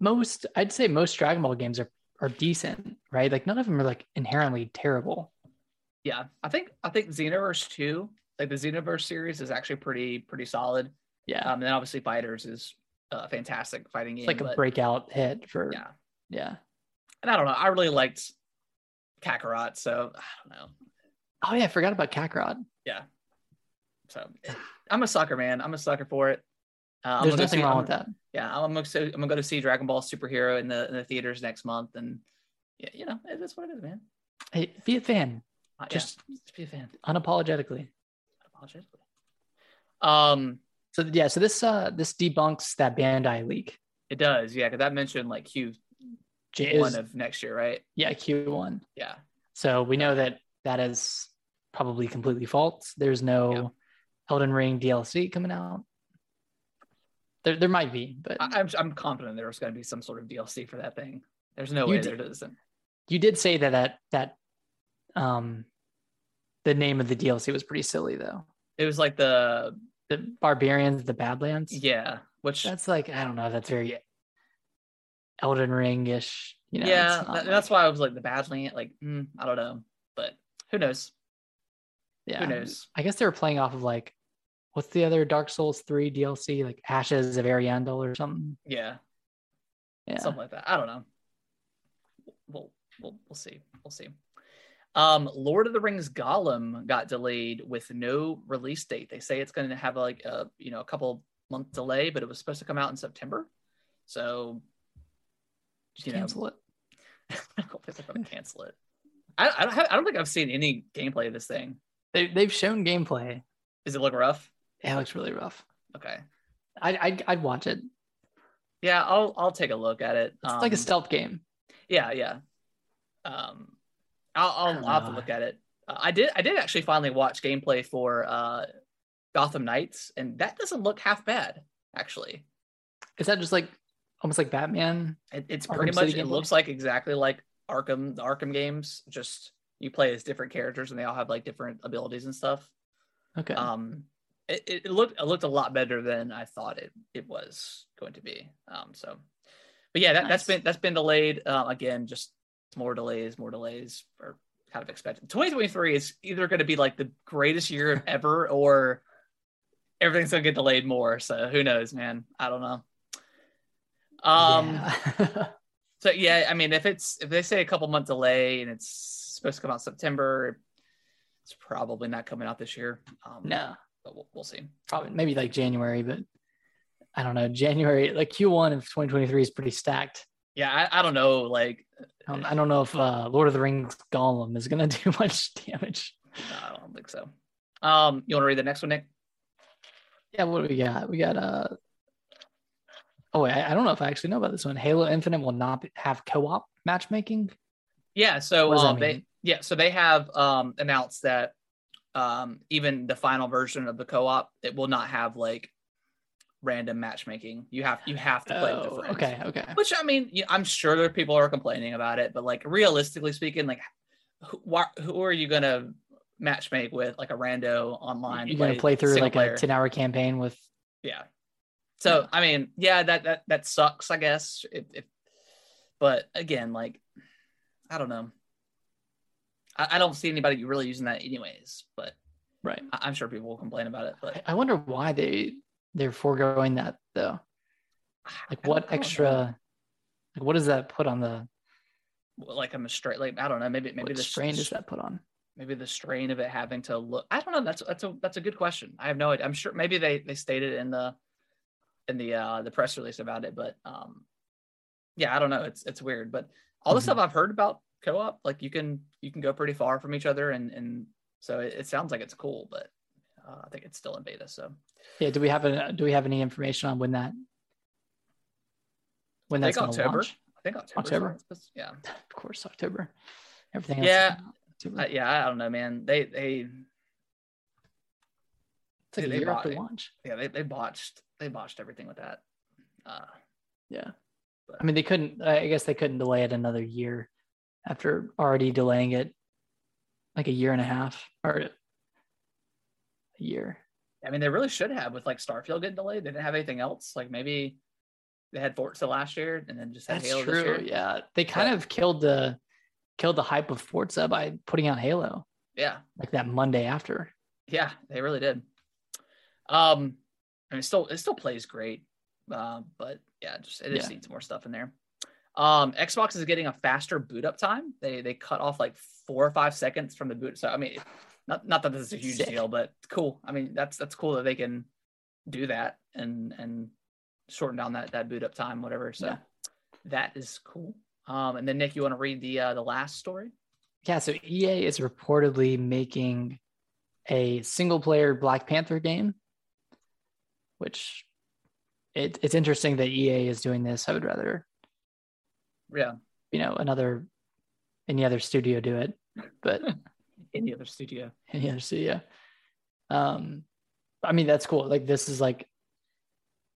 most I'd say most Dragon Ball games are are decent, right? Like none of them are like inherently terrible. yeah, I think, I think Xenoverse 2, like the Xenoverse series is actually pretty, pretty solid. Yeah, Um, and then obviously Fighters is a fantastic fighting game. it's like a but- breakout hit for Yeah. yeah. And I don't know. I really liked Kakarot, so I don't know. Oh yeah, I forgot about Kakarot. Yeah. So I'm a sucker, man. I'm a sucker for it. Uh, I'm There's nothing see- wrong I'm- with that. Yeah, I'm gonna, I'm gonna go to see Dragon Ball Superhero in the in the theaters next month, and yeah, you know, it is what it is, man. Hey, be a fan Uh, Just- yeah, just be a fan. unapologetically. Apologetically. Um, So yeah, so this uh this debunks that Bandai leak. it does, yeah, because that mentioned like Q one of next year, right? yeah, Q1. Yeah, So we know that that is probably completely false. There's no Yeah. Elden Ring DLC coming out. There, there might be, but I, I'm I'm confident there's gonna be some sort of DLC for that thing. There's no way did- there isn't. you did say that that that um the name of the DLC was pretty silly though. It was like the The Barbarians, the Badlands. yeah, which That's like I don't know. That's very Elden Ring ish. You know, yeah, that- like- that's why I was like the Badland. Like, mm, I don't know, but who knows? yeah. Who knows? I guess they were playing off of like what's the other Dark Souls three DLC like Ashes of Ariandel or something. Yeah, Yeah, something like that. I don't know. We'll we'll we'll see. We'll see. Um, Lord of the Rings Gollum got delayed with no release date. They say it's going to have like a you know a couple month delay, but it was supposed to come out in September. So you know, cancel it. I don't think they're going to cancel it. I, I don't have, I don't think I've seen any gameplay of this thing. They they've shown gameplay. Does it look rough? Yeah, it looks really rough. Okay. I I'd, I'd watch it. Yeah, I'll I'll take a look at it. It's like a Um, stealth game. Yeah, yeah. Um, I'll I'll, I'll have to look at it. Uh, I did I did actually finally watch gameplay for uh, Gotham Knights, and that doesn't look half bad actually. Is that just like almost like Batman? It, it's Arkham pretty much it looks like exactly like Arkham the Arkham games. Just you play as different characters, and they all have like different abilities and stuff. Okay. Um, it, it looked it looked a lot better than I thought it it was going to be. Um, so, but yeah, that, that's Nice. been that's been delayed. Uh, again, just more delays, more delays, are kind of expected. 2023 is either going to be like the greatest year ever, or everything's going to get delayed more. So who knows, man? I don't know. Um. Yeah. So yeah, I mean, if it's if they say a couple month delay and it's supposed to come out September, it's probably not coming out this year. Um, no, but we'll, we'll see. probably maybe like January, but I don't know. January, like Q1 of 2023 is pretty stacked. Yeah, I, I don't know. Like, Um, I don't know if uh, Lord of the Rings Gollum is gonna do much damage. no, I don't think so. Um, you want to read the next one, Nick? Yeah, what do we got? We got uh oh wait, I, I don't know if I actually know about this one. Halo Infinite will not be- have co-op matchmaking. Yeah, so What does that um, they yeah, so they have um announced that um even the final version of the co-op it will not have like random matchmaking. You have you have to play with Oh, the friends. okay, okay. Which I mean, I'm sure there are people who are complaining about it, but like realistically speaking, like who, who are you gonna matchmake with like a rando online? You're gonna play through like player? a 10 hour campaign with Yeah. So I mean, yeah, that that that sucks, I guess. If, if but again, like I don't know. I, I don't see anybody really using that anyways, but right. I, I'm sure people will complain about it. But I wonder why they they're foregoing that though. Like what don't- I don't extra like what does that put on the like I'm a straight like I don't know, maybe maybe the strain does that put on? maybe the strain of it having to look I don't know. That's that's a that's a good question. I have no idea. I'm sure maybe they they stated in the in the uh the press release about it, but um yeah, I don't know. It's it's weird. But all the Mhm. stuff I've heard about co-op, like you can you can go pretty far from each other and and so it, it sounds like it's cool, but uh, I think it's still in beta. So Yeah, do we have a do we have any information on when that when that's gonna October. launch? I think October. October? Yeah. Of course, October. Everything else. Yeah. October. I, yeah, I don't know, man. They they it's like they a year after launch. yeah, they, they botched they botched everything with that. Uh Yeah. But- I mean, they couldn't. I guess they couldn't delay it another year after already delaying it like a year and a half or a year. I mean, they really should have with like Starfield getting delayed. They didn't have anything else. Like maybe they had Forza last year and then just had That's Halo true. this year. Yeah, they kind But- of killed the killed the hype of Forza by putting out Halo Yeah, like that Monday after. yeah, they really did. Um, I mean, it still it still plays great, uh, but yeah, just it just Yeah. needs more stuff in there. Um, Xbox is getting a faster boot up time. They they cut off like four or five seconds from the boot. So I mean, not not that this is a huge Sick. deal, but cool. I mean, that's that's cool that they can do that and and shorten down that that boot up time, whatever. So Yeah. that is cool. Um, and then Nick, you want to read the uh, the last story? Yeah, so EA is reportedly making a single player Black Panther game, which it, it's interesting that EA is doing this. I would rather, Yeah, you know, another any other studio do it, but any other studio. any other studio. Um, I mean, that's cool. Like this is like,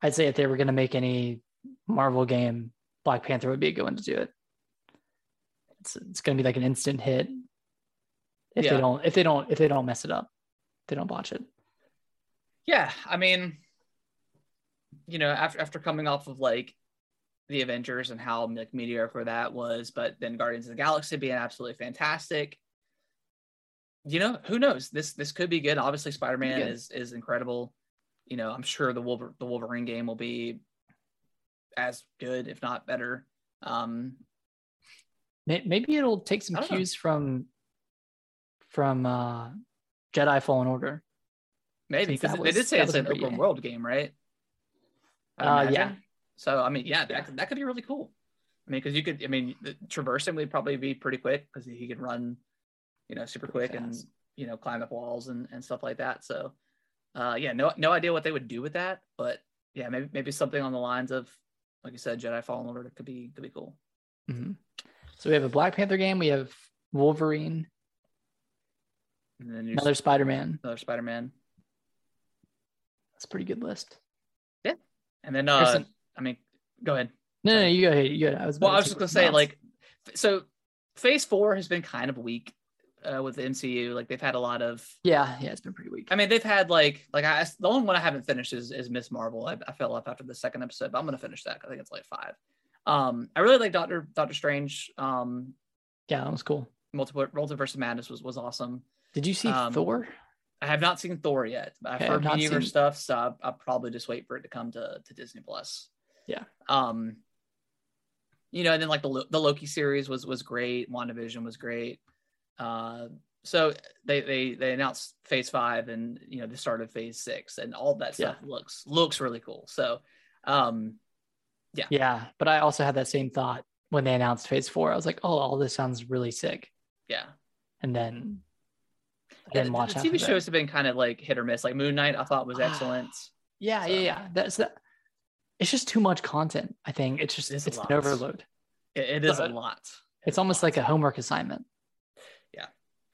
I'd say if they were going to make any Marvel game, Black Panther would be a good one to do it. It's it's going to be like an instant hit. If Yeah. they don't, if they don't, if they don't mess it up, they don't botch it. Yeah, I mean, you know, after after coming off of like the Avengers and how like mediocre that was, but then Guardians of the Galaxy being absolutely fantastic. You know, who knows? This this could be good. Obviously, Spider Man is is incredible. You know, I'm sure the Wolver- the Wolverine game will be as good, if not better. Um, Maybe it'll take some don't know. cues from from uh, Jedi Fallen Order. maybe because they did say it's an open world game, right? Uh, yeah. So I mean, yeah, that Yeah. could, that could be really cool. I mean, because you could, I mean, traversing would probably be pretty quick because he could run, you know, super quick and you know climb up walls and, and stuff like that. So, uh, yeah, no no idea what they would do with that, but yeah, maybe maybe something on the lines of, like you said, Jedi Fallen Order could be could be cool. Mhm. So we have a Black Panther game. We have Wolverine, And then another Spider Man. another Spider Man, That's a pretty good list. Yeah, and then uh, Harrison- I mean, go ahead. No, no, you go ahead. You go ahead. I was. Well, I was just gonna say, like, so Phase Four has been kind of weak uh, with the MCU. Like, they've had a lot of. yeah, yeah, it's been pretty weak. I mean, they've had like, like I the only one I haven't finished is is Miss Marvel. I, I fell off after the second episode, but I'm gonna finish that. I think it's like five. Um, I really like Doctor Doctor Strange. Um, yeah, that was cool. multiple multiverse of madness was was awesome. Did you see Um, Thor? I have not seen Thor yet, but I've Okay, heard mediocre seen- stuff, so I'll, I'll probably just wait for it to come to to Disney Plus. Yeah. Um. You know, and then like the the Loki series was was great. WandaVision was great. Uh, so they they they announced Phase Five and you know the start of Phase Six and all that stuff looks looks really cool. So, um, Yeah, Yeah. but I also had that same thought when they announced Phase Four. I was like, oh, all this sounds really sick. Yeah. And then I Yeah, didn't watch the TV shows have been kind of like hit or miss. Like Moon Knight, I thought was excellent. Yeah, So- yeah, yeah. That's that. It's just too much content. I think it's just It is it's an overload. It, it is a lot. It's almost like a homework assignment.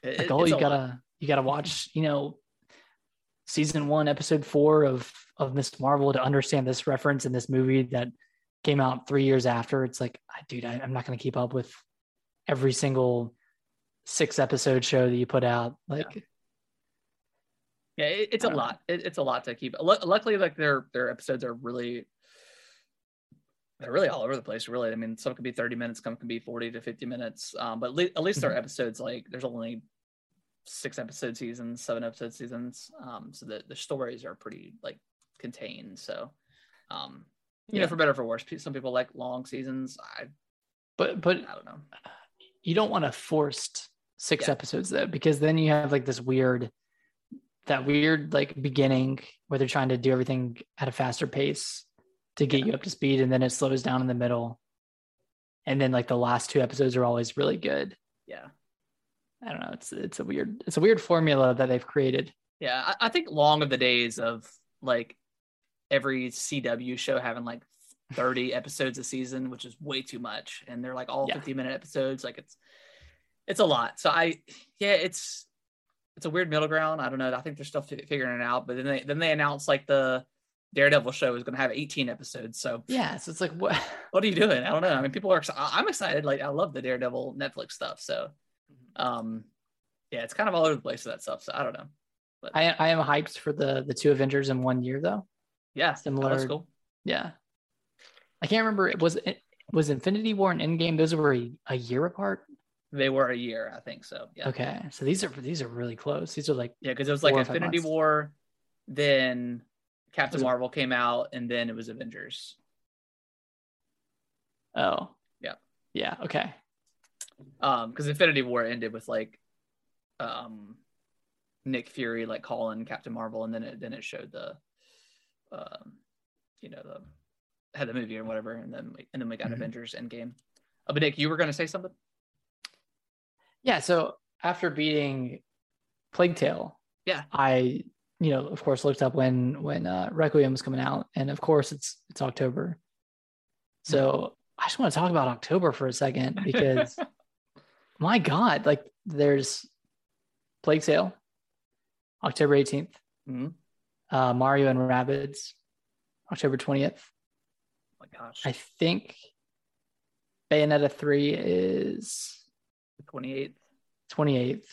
It- Like, oh, you gotta lot. you gotta watch, you know, season one, episode four of of Miss Marvel to understand this reference in this movie that came out three years after. It's like, dude, I, I'm not gonna keep up with every single six episode show that you put out. Like, Yeah, it, it's a know. lot. It, it's a lot to keep. Lu- Luckily, like their their episodes are really they're really all over the place. Really, I mean, some can be thirty minutes, some can be forty to fifty minutes. Um, but le- at least their Mhm. episodes like there's only six episode seasons, seven episode seasons. Um, so the the stories are pretty like contained. So, um, you know, for better or for worse, some people like long seasons. I but but I don't know. you don't want to forced six Yeah. episodes though, because then you have like this weird, that weird like beginning where they're trying to do everything at a faster pace to get Yeah. you up to speed, and then it slows down in the middle, and then like the last two episodes are always really good. Yeah. I don't know. It's it's a weird it's a weird formula that they've created. Yeah, I, I think long of the days of like every CW show having like 30 episodes a season, which is way too much. And they're like all Yeah. 50 minute episodes. Like it's it's a lot. So I yeah, it's it's a weird middle ground. I don't know. I think they're still fi- figuring it out. But then they then they announced like the Daredevil show is going to have 18 episodes. So Yeah, so it's like what what are you doing? I don't know. I mean, people are. I'm excited. Like I love the Daredevil Netflix stuff. So um, yeah, it's kind of all over the place with that stuff. So I don't know. But I I am hyped for the the two Avengers in one year though. Yeah, Similar- looks cool. Yeah, I can't remember. It was it was Infinity War and Endgame. Those were a, a year apart. They were a year, I think so. Yeah. Okay, so these are these are really close. These are like Yeah, because it was like Four or five Infinity. War, then Captain Marvel came out, and then it was Avengers. oh Yeah. yeah okay Um, because Infinity War ended with like, um, Nick Fury like calling Captain Marvel, and then it then it showed the, um, you know the had the movie or whatever, and then we, and then we got Mhm. Avengers Endgame. Uh, but Nick, you were gonna say something? yeah. So after beating Plague Tale, Yeah. I you know of course looked up when when uh, Requiem was coming out, and of course it's it's October. So I just want to talk about October for a second because my God, like there's Plague Tale, October 18th, Mhm. uh, Mario and Rabbids, October 20th. Oh my gosh, I think Bayonetta 3 is the twenty eighth. 28th.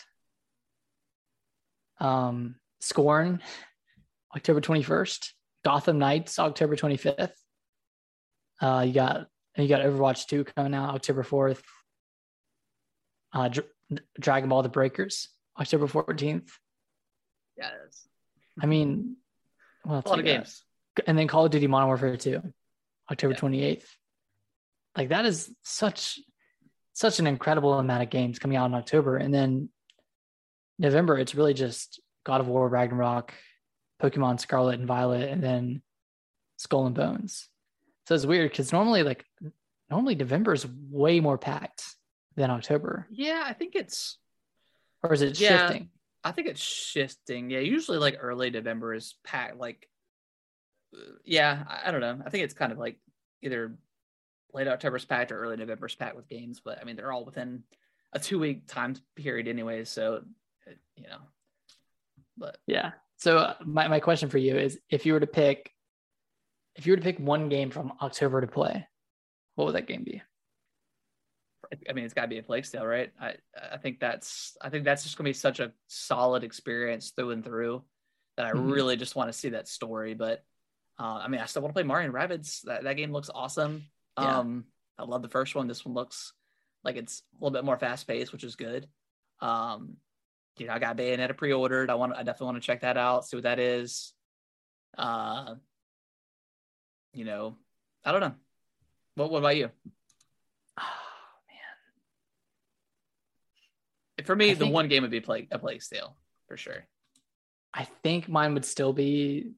Um, Scorn, October 21st. Gotham Knights, October 25th. Uh, you got you got Overwatch 2 coming out October 4th. Uh, Dr- Dragon Ball: The Breakers, October 14th. Yes, I mean, else a lot of got? games. and then Call of Duty Modern Warfare 2, October Yeah. 28th. Like that is such such an incredible amount of games coming out in October. And then November, it's really just God of War, Ragnarok, Pokemon Scarlet and Violet, and then Skull and Bones. So it's weird because normally like normally November is way more packed than October. Yeah, I think it's Or is it Yeah. shifting? I think it's shifting. Yeah, usually like early November is packed. Like, yeah, I, I don't know. I think it's kind of like either late October's packed or early November's packed with games. But I mean, they're all within a two week time period, anyway. So, you know, but Yeah. So uh, my, my question for you is if you were to pick if you were to pick one game from October to play, what would that game be? I mean, it's got to be a Plague Tale, right? I I think that's I think that's just gonna be such a solid experience through and through that I Mhm. really just want to see that story. But uh, I mean, I still want to play Mario and Rabbids. That that game looks awesome. Yeah. Um, I love the first one. This one looks like it's a little bit more fast paced, which is good. Um, you know, I got Bayonetta pre ordered. I want I definitely want to check that out, see what that is. Uh, you know, I don't know. What what about you? For me, I the think- one game would be play a Plague Tale for sure. I think mine would still be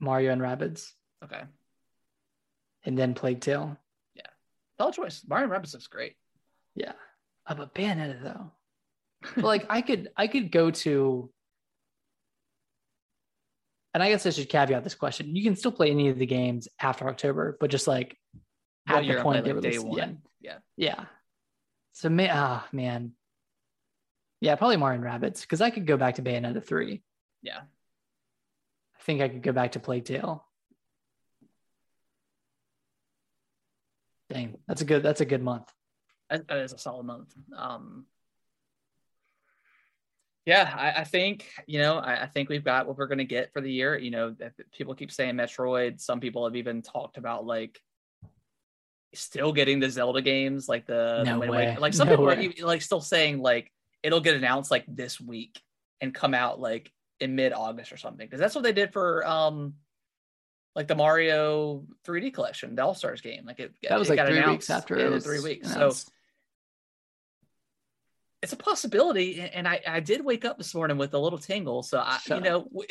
Mario and Rabbids Okay. and then Plague Tale. Yeah. solid choice. Mario and Rabbids looks great. Yeah, uh, but Bayonetta though, but like I could I could go to, and I guess I should caveat this question. You can still play any of the games after October, but just like at the point they like, day one. yeah, Yeah. yeah. So man, ah man, yeah, probably Mario and Rabbids because I could go back to Bayonetta three. Yeah. I think I could go back to Plague Tale. Dang, that's a good that's a good month. That, that is a solid month. Um, yeah, I, I think you know, I, I think we've got what we're going to get for the year. You know, people keep saying Metroid. Some people have even talked about like still getting the Zelda games, like the, the No Wind way. Waker- Like some No people are way. even, like still saying like it'll get announced like this week and come out like in mid August or something. Because that's what they did for um like the Mario 3D collection, the All Stars game. Like it That was it like got three announced weeks after it was three weeks. So it's a possibility and i i did wake up this morning with a little tingle. So i Shut you know we-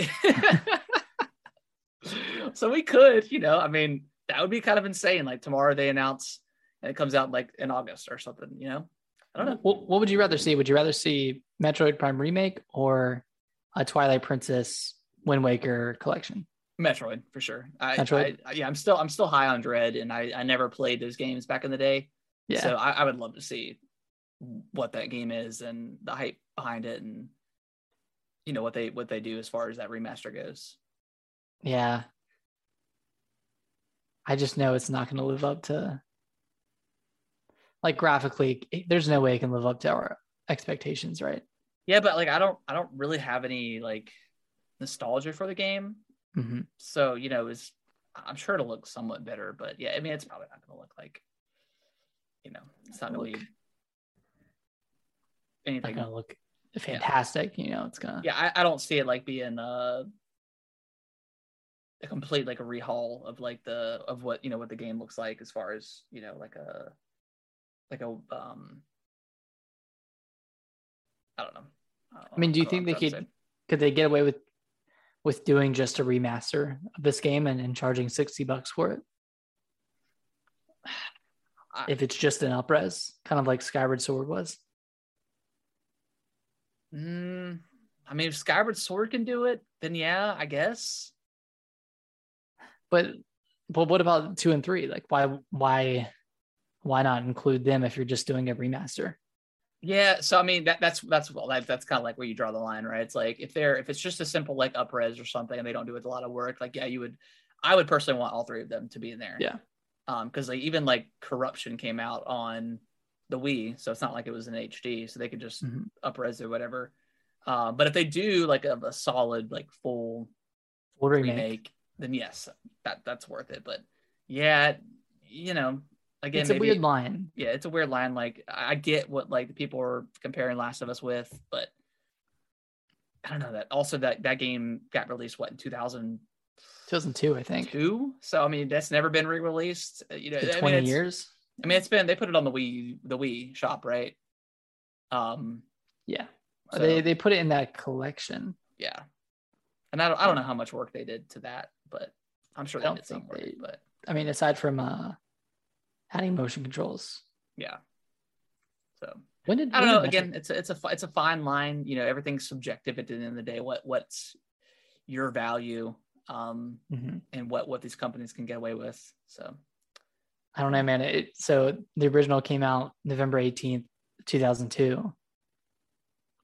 so we could you know i mean that would be kind of insane. Like tomorrow they announce and it comes out like in august or something you know i don't know What, what would you rather see? Would you rather see Metroid Prime remake or a Twilight Princess Wind Waker collection? metroid for sure I, Metroid? I yeah i'm still i'm still high on Dread and i i never played those games back in the day Yeah, so I, I would love to see what that game is and the hype behind it and you know what they what they do as far as that remaster goes yeah. I just know it's not going to live up to like graphically. There's no way it can live up to our expectations, right? Yeah, but like I don't I don't really have any like nostalgia for the game. hmm So, you know, it's I'm sure it'll look somewhat better, but yeah, I mean it's probably not gonna look like you know, it's not gonna Not anything. to look fantastic. You know, it's gonna. Yeah, I, I don't see it like being uh a complete like a rehaul of like the of what you know what the game looks like as far as, you know, like a like a um I don't know. don't I mean, do you think they I'm trying to could could they get away with with doing just a remaster of this game and, and charging sixty bucks for it I- if it's just an upres, kind of like Skyward Sword was? Mm, I mean, if Skyward Sword can do it, then yeah, I guess. But but what about two and three? Like why why why not include them if you're just doing a remaster? Yeah, so I mean that that's that's well that, that's kind of like where you draw the line, right? It's like if they're if it's just a simple like upres or something and they don't do it a lot of work, like yeah, you would I would personally want all three of them to be in there. Yeah. Um, because like even like Corruption came out on the Wii, so it's not like it was in HD, so they could just Mhm. upres or whatever. Um, but if they do like a, a solid like full Full remake. remake, then yes, that that's worth it. But yeah, you know, again, it's a maybe, weird line. yeah, it's a weird line. Like I get what like the people are comparing Last of Us with, but I don't know that. Also, that that game got released what in two thousand 2002, I think. two. So I mean, that's never been re-released. Uh, You know, I mean, 20 it's- years. I mean, it's been they put it on the Wii the Wii shop, right? Um, Yeah. so, They they put it in that collection. yeah, and I don't I don't know how much work they did to that, but I'm sure I they don't did some work. they- But I mean, aside from uh adding motion controls. yeah, so When did I don't know. Again, it's a, it's a it's a fine line. You know, everything's subjective at the end of the day. What what's your value, um, Mhm. and what what these companies can get away with. So I don't know, man. It, so the original came out November 18th, 2002.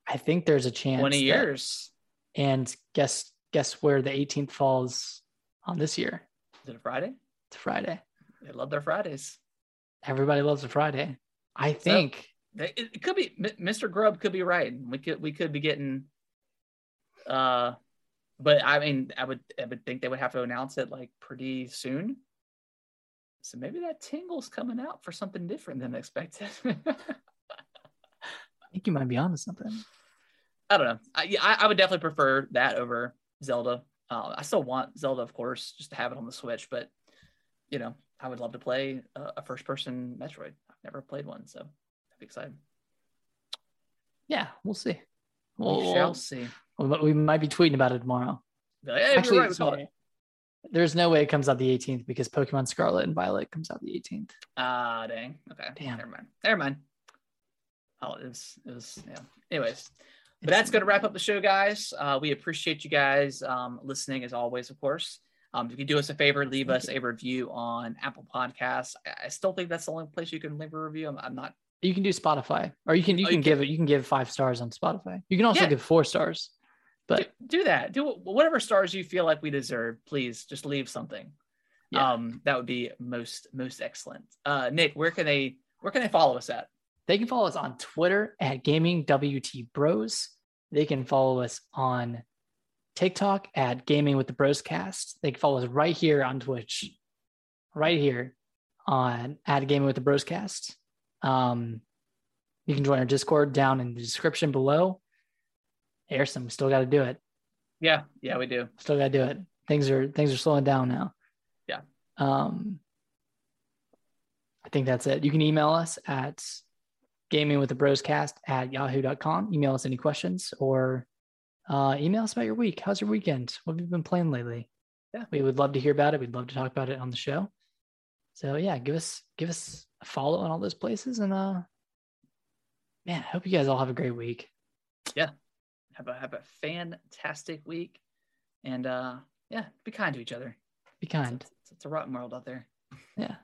I think there's a chance. twenty that- years. and guess guess where the 18th falls on this year? Is it a Friday? It's Friday. They love their Fridays. Everybody loves a Friday. I think They, it, could be Mr. Grubb could be right. We could we could be getting. Uh, but I mean, I would I would think they would have to announce it like pretty soon. So maybe that tingle's coming out for something different than expected. I think you might be onto something. I don't know. I, yeah, I, I would definitely prefer that over Zelda. Uh, I still want Zelda, of course, just to have it on the Switch. But you know, I would love to play a, a first-person Metroid. I've never played one, so I'd be excited. Yeah, we'll see. We We'll, shall we'll- see. we might- we be tweeting about it tomorrow. Like, hey, Actually, right, we. There's no way it comes out the 18th because Pokemon Scarlet and Violet comes out the 18th. Ah, uh, dang. Okay. Damn. Never mind. Never mind. Oh, it was, it was, yeah. Anyways, but that's going to wrap up the show, guys. Uh, we appreciate you guys um, listening as always, of course. Um, if you do us a favor, leave us a review on Apple Podcasts. I, I still think that's the only place you can leave a review. I'm, I'm not. You can do Spotify, or you can you Oh, can you give it. You can give five stars on Spotify. You can also Yeah. give four stars. But do, do that. Do whatever stars you feel like we deserve. Please just leave something. Yeah. Um, that would be most most excellent. Uh, Nick, where can they where can they follow us at? They can follow us on Twitter at Gaming WT Bros. They can follow us on TikTok at Gaming with the Bros Cast. They can follow us right here on Twitch, right here on at Gaming with the Bros Cast. Um, you can join our Discord down in the description below. Harrison, we still got to do it. Yeah, yeah, we do. Still got to do it. Things are things are slowing down now. Yeah. Um, I think that's it. You can email us at gaming with the broscast at yahoo.com. Email us any questions or uh, email us about your week. How's your weekend? What have you been playing lately? Yeah. We would love to hear about it. We'd love to talk about it on the show. So yeah, give us give us a follow on all those places and uh man, I hope you guys all have a great week. Yeah, have a have a fantastic week, and uh, yeah, be kind to each other. Be kind. It's, it's a rotten world out there. Yeah.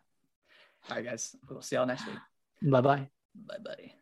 All right, guys. We'll see y'all next week. Bye bye. Bye, buddy.